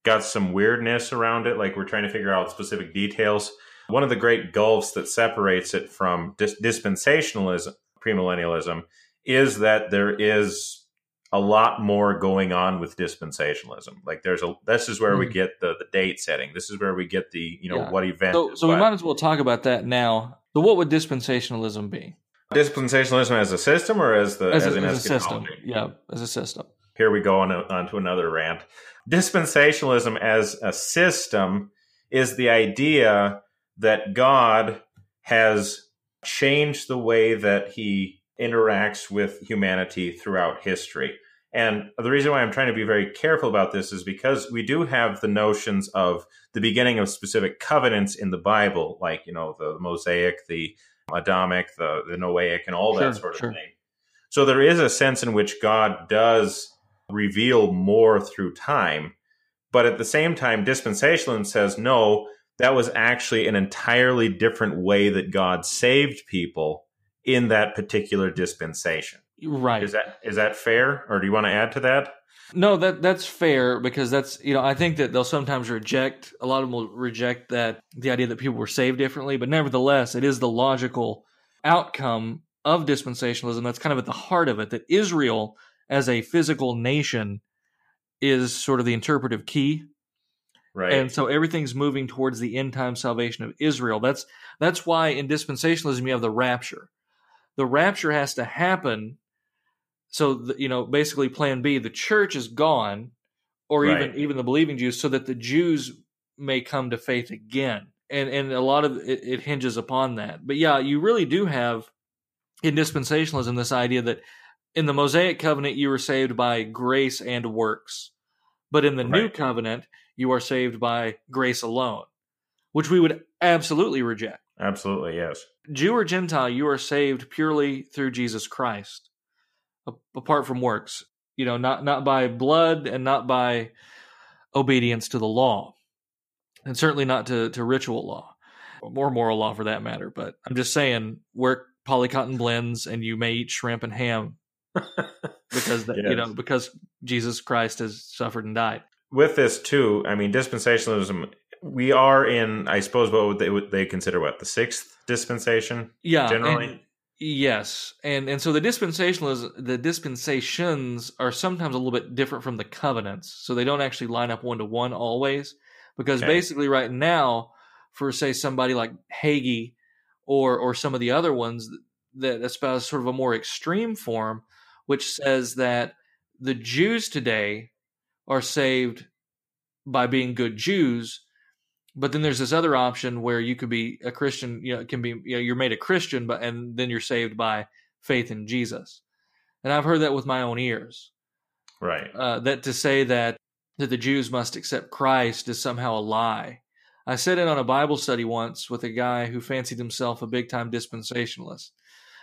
got some weirdness around it, like we're trying to figure out specific details, one of the great gulfs that separates it from dis- dispensationalism, premillennialism, is that there is a lot more going on with dispensationalism. Like there's a this is where we Mhm. get the the date setting. This is where we get the you know Yeah. what event. So, so we might as well talk about that now. So, what would dispensationalism be dispensationalism as a system or as the as, as, a, an as a system? Yeah, as a system. here we go on, on to another rant. Dispensationalism as a system is the idea that God has changed the way that he interacts with humanity throughout history. And the reason why I'm trying to be very careful about this is because we do have the notions of the beginning of specific covenants in the Bible, like, you know, the Mosaic, the Adamic, the, the Noahic, and all Sure, that sort of sure. thing. So there is a sense in which God does reveal more through time. But at the same time, dispensationalism says, no, that was actually an entirely different way that God saved people in that particular dispensation. Right. Is that is that fair, or do you want to add to that? No, that that's fair because that's you know I think that they'll sometimes reject a lot of them will reject that the idea that people were saved differently, but nevertheless, it is the logical outcome of dispensationalism that's kind of at the heart of it. That Israel as a physical nation is sort of the interpretive key, Right. and so everything's moving towards the end time salvation of Israel. That's that's why in dispensationalism you have the rapture. The rapture has to happen. So the, you know, basically, Plan B: the church is gone, or Right. even even the believing Jews, so that the Jews may come to faith again. And and a lot of it, it hinges upon that. But yeah, you really do have in dispensationalism this idea that in the Mosaic covenant you were saved by grace and works, but in the new covenant you are saved by grace alone, which we would absolutely reject. Absolutely, yes. Jew or Gentile, you are saved purely through Jesus Christ, apart from works. You know, not not by blood and not by obedience to the law, and certainly not to to ritual law or moral law for that matter. But I'm just saying, work polycotton blends, and you may eat shrimp and ham [LAUGHS] because that, you know because Jesus Christ has suffered and died. With this too, I mean, dispensationalism. We are in, I suppose, what would they would they consider what the sixth dispensation? Yeah, Generally? Yes, and and so the dispensationalism, the dispensations are sometimes a little bit different from the covenants, so they don't actually line up one to one always, because Okay. basically right now, for say somebody like Hagee or or some of the other ones that espouse sort of a more extreme form, which says that the Jews today are saved by being good Jews, but then there's this other option where you could be a Christian, you know, can be you know, you're made a Christian, but and then you're saved by faith in Jesus. And I've heard that with my own ears. Right. Uh, that to say that that the Jews must accept Christ is somehow a lie. I sat in on a Bible study once with a guy who fancied himself a big time dispensationalist,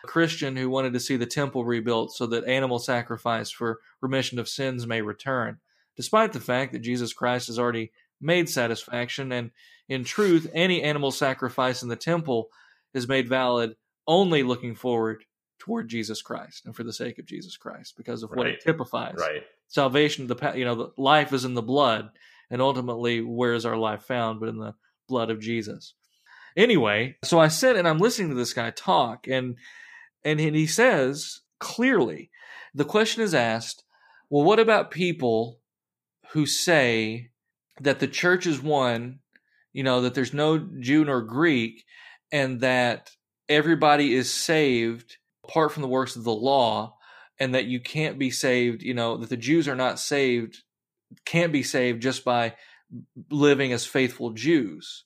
a Christian who wanted to see the temple rebuilt so that animal sacrifice for remission of sins may return, despite the fact that Jesus Christ has already made satisfaction, and in truth, any animal sacrifice in the temple is made valid only looking forward toward Jesus Christ and for the sake of Jesus Christ because of what Right. it typifies. Right. Salvation, the you know, the life is in the blood, and ultimately, where is our life found? But in the blood of Jesus. Anyway, so I sit and I'm listening to this guy talk, and and he says clearly, the question is asked, well, what about people who say that the church is one, you know, that there's no Jew nor Greek, and that everybody is saved apart from the works of the law, and that you can't be saved, you know, that the Jews are not saved, can't be saved just by living as faithful Jews.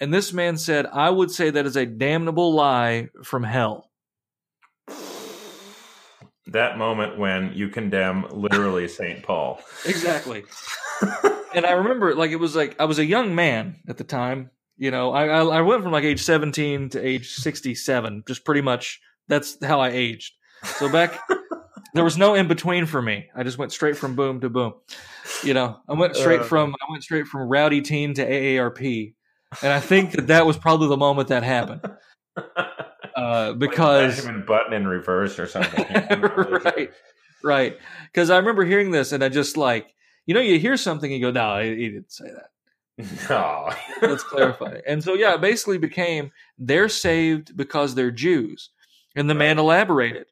And this man said, I would say that is a damnable lie from hell. That moment when you condemn literally St. Paul. [LAUGHS] Exactly. And I remember, like, it was like I was a young man at the time. You know, I, I I went from like age seventeen to age sixty seven. Just pretty much that's how I aged. So back [LAUGHS] there was no in between for me. I just went straight from boom to boom. You know, I went straight Uh. from I went straight from rowdy teen to AARP, and I think that that was probably the moment that happened [LAUGHS] uh, Like because Benjamin Button in reverse or something. [LAUGHS] right, right. Because I remember hearing this, and I just like, you know, you hear something, and you go, "No, he, he didn't say that." [LAUGHS] No. [LAUGHS] Let's clarify. And so, yeah, it basically became they're saved because they're Jews, and the man elaborated,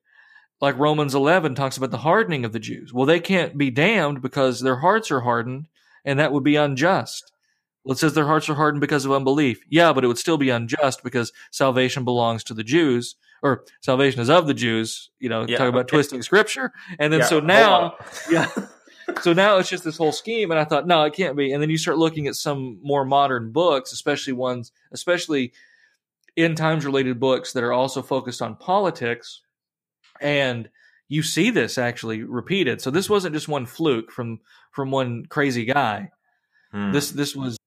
like Romans eleven talks about the hardening of the Jews. Well, they can't be damned because their hearts are hardened, and that would be unjust. Well, it says their hearts are hardened because of unbelief. Yeah, but it would still be unjust because salvation belongs to the Jews, or salvation is of the Jews. You know, Yeah, talk about [LAUGHS] twisting scripture, and then Yeah, so now, yeah. [LAUGHS] So now it's just this whole scheme, and I thought, no, it can't be. And then you start looking at some more modern books, especially ones, especially end times related books that are also focused on politics, and you see this actually repeated. So this wasn't just one fluke from from one crazy guy. Hmm. This this was,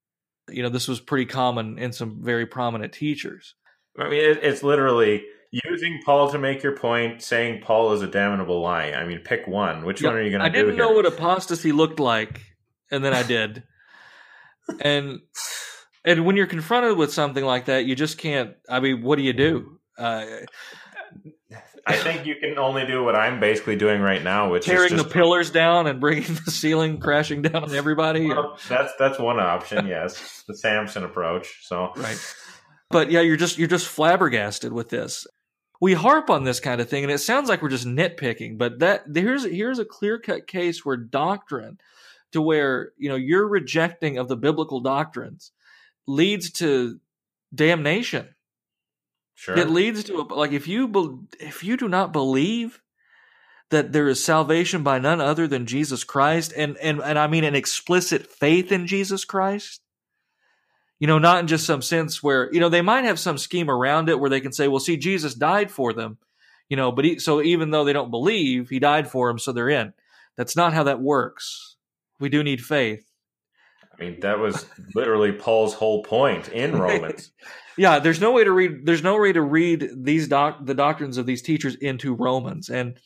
you know, this was pretty common in some very prominent teachers. I mean, it, it's literally using Paul to make your point, saying Paul is a damnable lie. I mean, pick one. Which Yeah, one are you going to do I didn't here? know what apostasy looked like, and then I did. [LAUGHS] and and when you're confronted with something like that, you just can't. I mean, what do you do? Uh, I think you can only do what I'm basically doing right now, which tearing is tearing the pillars down and bringing [LAUGHS] the ceiling crashing down on everybody. Well, that's that's one option. Yes, the Samson approach. So right. But yeah, you're just you're just flabbergasted with this. We harp on this kind of thing, and it sounds like we're just nitpicking. But that here's here's a clear cut case where doctrine, to where you know your rejecting of the biblical doctrines, leads to damnation. sure. It leads to a, like if you bel if you do not believe that there is salvation by none other than Jesus Christ, and and and I mean an explicit faith in Jesus Christ. You know, not in just some sense where you know they might have some scheme around it where they can say, "Well, see, Jesus died for them," you know, but he, so even though they don't believe, he died for them, so they're in. That's not how that works. We do need faith. I mean, that was literally Paul's whole point in [LAUGHS] Romans. yeah there's no way to read there's no way to read these doc the doctrines of these teachers into romans and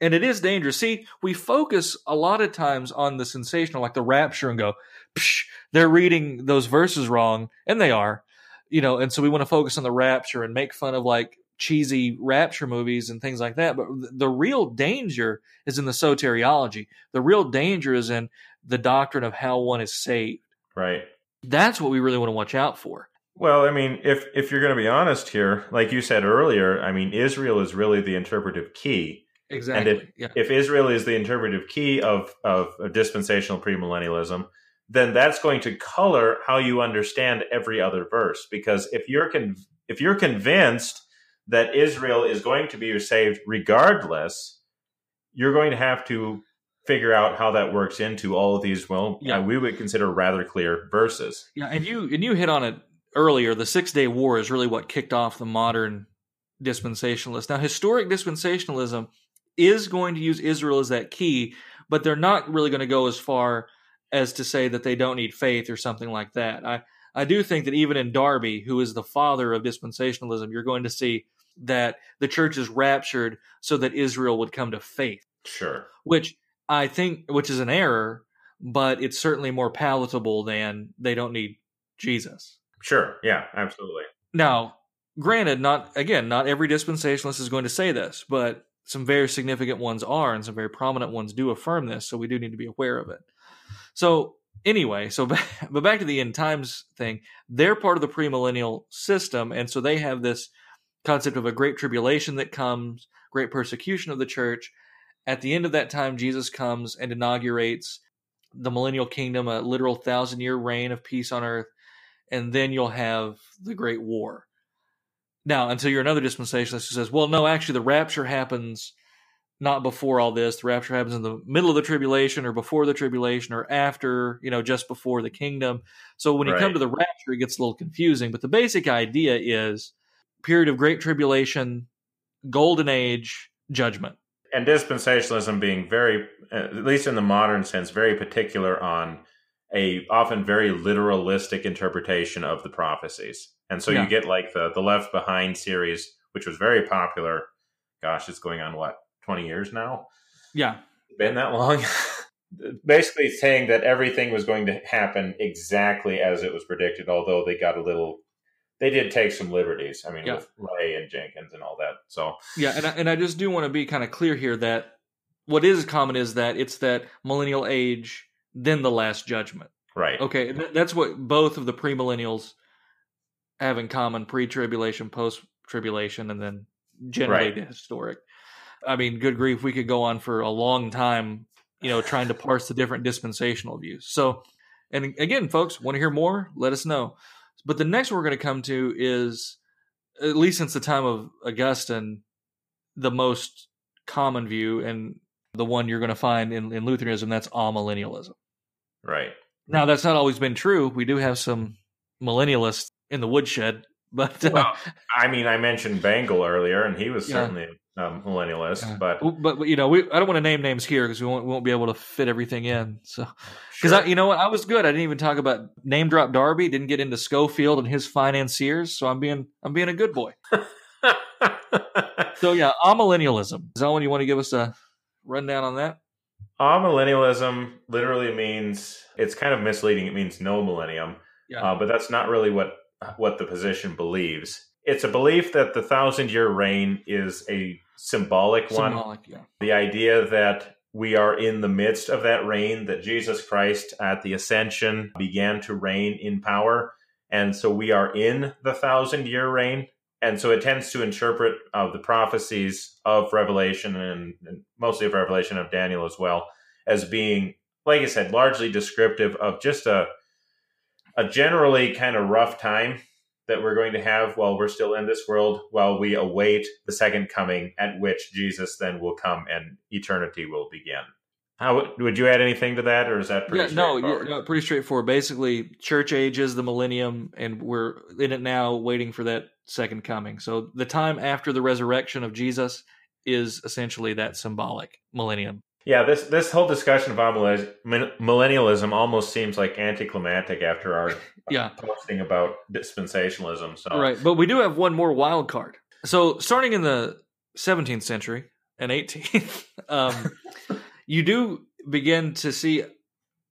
and it is dangerous see we focus a lot of times on the sensational like the rapture and go Psh, they're reading those verses wrong and they are you know and so we want to focus on the rapture and make fun of like cheesy rapture movies and things like that but the real danger is in the soteriology the real danger is in the doctrine of how one is saved right. that's what we really want to watch out for Well, I mean, if if you're going to be honest here, like you said earlier, I mean, Israel is really the interpretive key. exactly yeah If Israel is the interpretive key of of, of dispensational premillennialism, then that's going to color how you understand every other verse. Because if you're con- if you're convinced that Israel is going to be saved regardless, you're going to have to figure out how that works into all of these well Yeah. uh, we would consider rather clear verses Yeah, and you and you hit on it earlier. The Six Day War is really what kicked off the modern dispensationalist. Now, historic dispensationalism is going to use Israel as that key, but they're not really going to go as far as to say that they don't need faith or something like that. I I do think that even in Darby, who is the father of dispensationalism, you're going to see that the church is raptured so that Israel would come to faith sure which I think which is an error, but it's certainly more palatable than they don't need Jesus. sure yeah absolutely Now, granted, not again, not every dispensationalist is going to say this, but some very significant ones are, and some very prominent ones do affirm this. So we do need to be aware of it. So anyway, so [LAUGHS] back, but back to the end times thing, they're part of the premillennial system, and so they have this concept of a great tribulation that comes, great persecution of the church. At the end of that time, Jesus comes and inaugurates the millennial kingdom, a literal thousand year reign of peace on earth, and then you'll have the great war. Now, until you're another dispensationalist who says, well, no, actually, the rapture happens not before all this. The rapture happens in the middle of the tribulation or before the tribulation or after, you know, just before the kingdom. So when you Right. come to the rapture, it gets a little confusing. But the basic idea is period of great tribulation, golden age, judgment. and dispensationalism being very uh, at least in the modern sense very particular on a often very literalistic interpretation of the prophecies and so Yeah. you get like the the left behind series which was very popular gosh it's going on what 20 years now Yeah. been that long [LAUGHS] basically saying that everything was going to happen exactly as it was predicted although they got a little they did take some liberties i mean Yeah. with LaHaye and jenkins and all that so Yeah, and I, and I just do want to be kind of clear here that what is common is that it's that millennial age, then the last judgment. right Okay, th- that's what both of the premillennials have in common: pre-tribulation, post-tribulation, and then generally Right. the historic. I mean, good grief, we could go on for a long time, you know, trying to [SIGHS] parse the different dispensational views. So, and again, folks, want to hear more? Let us know. But the next we're going to come to is, at least since the time of Augustine, the most common view and the one you're going to find in, in Lutheranism. That's amillennialism. right Now, that's not always been true. We do have some millennialists in the woodshed, but uh, Well, I mean, I mentioned Bengel earlier, and he was Yeah. certainly a millennialist, Yeah. but but, but you know, we I don't want to name names here because we won't, we won't be able to fit everything in. So because sure. I, you know what, I was good. I didn't even talk about name drop Darby. Didn't get into Scofield and his financiers. So I'm being I'm being a good boy. [LAUGHS] So yeah, amillennialism. Zelwyn, you want to give us a rundown on that? Amillennialism literally means it's kind of misleading. It means no millennium, Yeah. uh, but that's not really what what the position believes. It's a belief that the thousand year reign is a symbolic one. Symbolic. Yeah. the idea that we are in the midst of that reign, that Jesus Christ at the ascension began to reign in power. And so we are in the thousand year reign. And so it tends to interpret uh, the prophecies of Revelation and, and mostly of Revelation of Daniel as well as being, like I said, largely descriptive of just a, a generally kind of rough time that we're going to have while we're still in this world, while we await the second coming, at which Jesus then will come and eternity will begin. How would you add anything to that, or is that pretty yeah, no, no, pretty straightforward. Basically, church age is the millennium, and we're in it now, waiting for that second coming. So the time after the resurrection of Jesus is essentially that symbolic millennium. Yeah, this this whole discussion of millennialism almost seems like anticlimactic after our [LAUGHS] Yeah. posting about dispensationalism. So Right, but we do have one more wild card. So starting in the 17th century and 18th, [LAUGHS] um, [LAUGHS] you do begin to see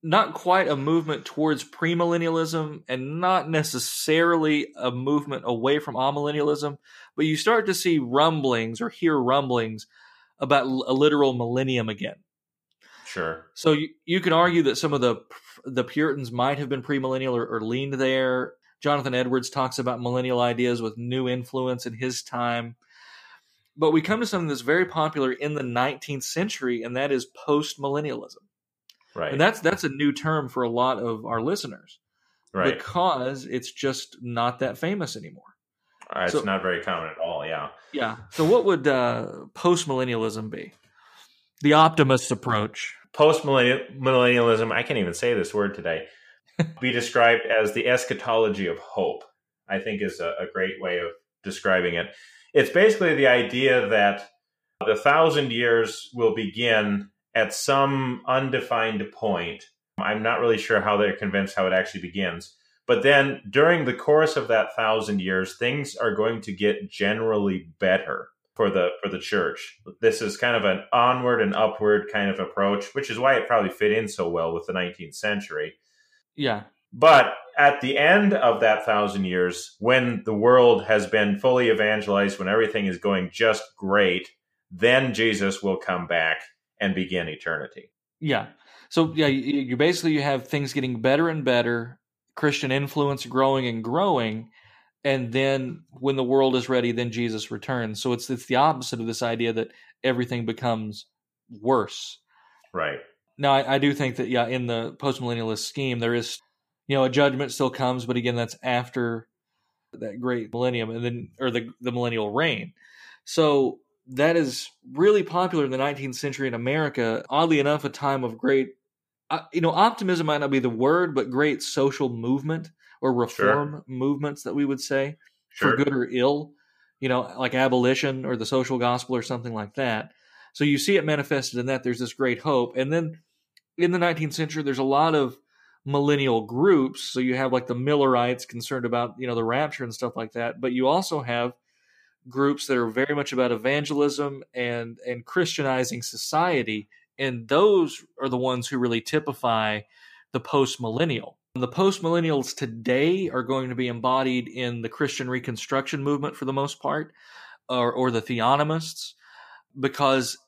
not quite a movement towards premillennialism and not necessarily a movement away from amillennialism, but you start to see rumblings or hear rumblings about a literal millennium again. sure, So you, you can argue that some of the the Puritans might have been premillennial or, or leaned there. Jonathan Edwards talks about millennial ideas with new influence in his time. But we come to something that's very popular in the 19th century, and that is post millennialism. right, And that's that's a new term for a lot of our listeners right. because it's just not that famous anymore. Uh, it's so- not very common at all. Yeah. Yeah. So what would uh, post millennialism be? The optimist approach. post millennialism, I can't even say this word today, [LAUGHS] be described as the eschatology of hope, I think is a, a great way of describing it. It's basically the idea that the thousand years will begin at some undefined point. I'm not really sure how they're convinced how it actually begins. But then during the course of that thousand years, things are going to get generally better for the for the church. This is kind of an onward and upward kind of approach, which is why it probably fit in so well with the 19th century. Yeah. But at the end of that thousand years, when the world has been fully evangelized, when everything is going just great, then Jesus will come back and begin eternity. Yeah. So yeah, you, you basically you have things getting better and better, Christian influence growing and growing, and then when the world is ready, then Jesus returns. So it's it's the opposite of this idea that everything becomes worse. Right. Now I, I do think that yeah, in the postmillennialist scheme, there is you know a judgment still comes, but again, that's after that great millennium and then or the the millennial reign. So that is really popular in the 19th century in America. Oddly enough, a time of great, uh, you know, optimism might not be the word, but great social movement or reform sure. movements that we would say sure. for good or ill, you know, like abolition or the social gospel or something like that. So you see it manifested in that. There's this great hope. And then in the 19th century, there's a lot of millennial groups. So you have like the Millerites concerned about, you know, the rapture and stuff like that. But you also have groups that are very much about evangelism and and Christianizing society, and those are the ones who really typify the post millennial. The post millennials today are going to be embodied in the Christian Reconstruction movement for the most part, or, or the theonomists, because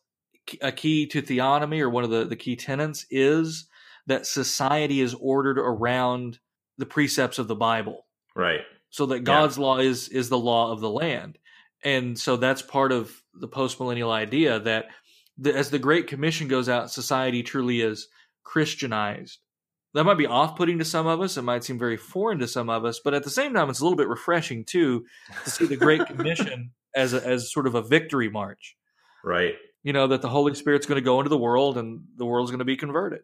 a key to theonomy, or one of the, the key tenets, is that society is ordered around the precepts of the Bible. Right. So that God's yeah. law is is the law of the land and so that's part of the postmillennial idea that the, as the Great Commission goes out, society truly is Christianized. That might be off-putting to some of us. It might seem very foreign to some of us, but at the same time, it's a little bit refreshing too to see the Great [LAUGHS] Commission as a, as sort of a victory march. Right. You know that the Holy Spirit's going to go into the world and the world's going to be converted.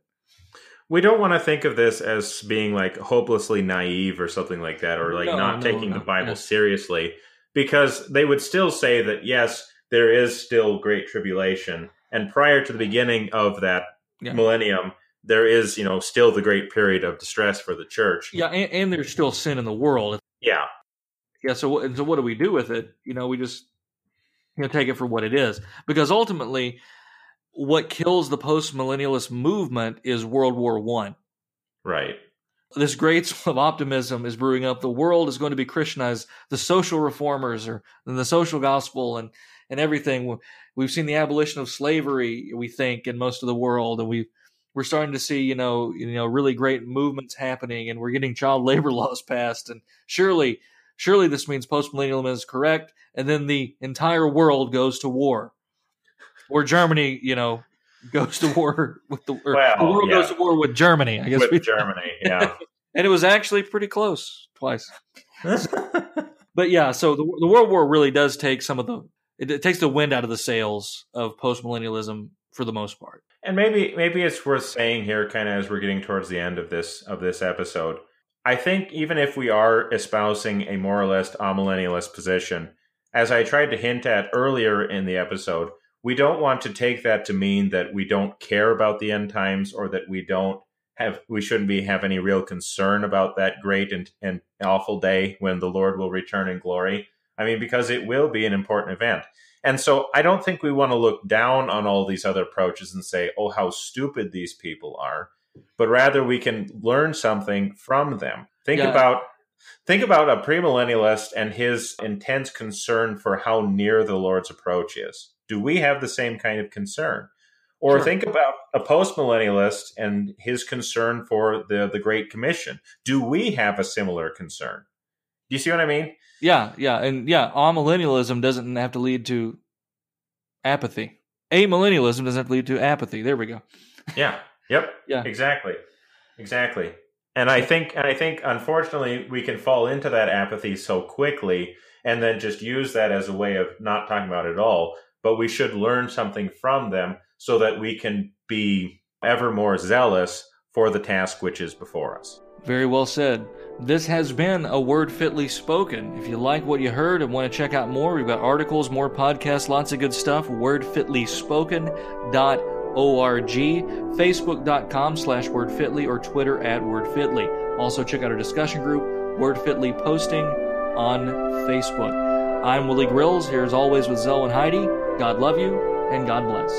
We don't want to think of this as being like hopelessly naive or something like that, or like no, not no, taking no, the Bible seriously because they would still say that yes, there is still great tribulation, and prior to the beginning of that yeah. millennium, there is you know still the great period of distress for the church. Yeah, and, and there's still sin in the world. Yeah, yeah. So so what do we do with it? You know, we just you know take it for what it is because ultimately, what kills the post millennialist movement is World War One. Right this great [LAUGHS] of optimism is brewing up. The world is going to be Christianized. The social reformers or the social gospel and and everything. We've seen the abolition of slavery. We think in most of the world, and we we're starting to see you know you know really great movements happening, and we're getting child [LAUGHS] labor laws passed. And surely, surely this means postmillennialism is correct. And then the entire world goes to war, or Germany, you know, goes to war [LAUGHS] with the, well, the world yeah. goes to war with Germany. I guess with Germany, [LAUGHS] yeah. and it was actually pretty close twice. but yeah, so the, the World War really does take some of the it, it takes the wind out of the sails of postmillennialism for the most part. And maybe maybe it's worth saying here, kind of as we're getting towards the end of this of this episode. I think even if we are espousing a more or less amillennialist position, as I tried to hint at earlier in the episode, we don't want to take that to mean that we don't care about the end times or that we don't have we shouldn't be have any real concern about that great and, and awful day when the Lord will return in glory. I mean, because it will be an important event. And so I don't think we want to look down on all these other approaches and say, oh, how stupid these people are, but rather we can learn something from them. Think yeah. about think about a premillennialist and his intense concern for how near the Lord's approach is do we have the same kind of concern? Or sure. think about a postmillennialist and his concern for the, the Great Commission. Do we have a similar concern? Do you see what I mean? Yeah, yeah. And yeah, amillennialism doesn't have to lead to apathy. Amillennialism doesn't have to lead to apathy. There we go. yeah. Yep. [LAUGHS] Yeah. Exactly. Exactly. And I think and I think unfortunately we can fall into that apathy so quickly and then just use that as a way of not talking about it at all but we should learn something from them so that we can be ever more zealous for the task which is before us. Very well said. This has been a word fitly spoken. If you like what you heard and want to check out more, we've got articles, more podcasts, lots of good stuff. Wordfitlyspoken.org, facebook.com slash wordfitly, or Twitter at wordfitly. Also check out our discussion group, Wordfitly Posting on Facebook. I'm Willie Grills, here as always with Zelwyn Heide. God love you, and God bless.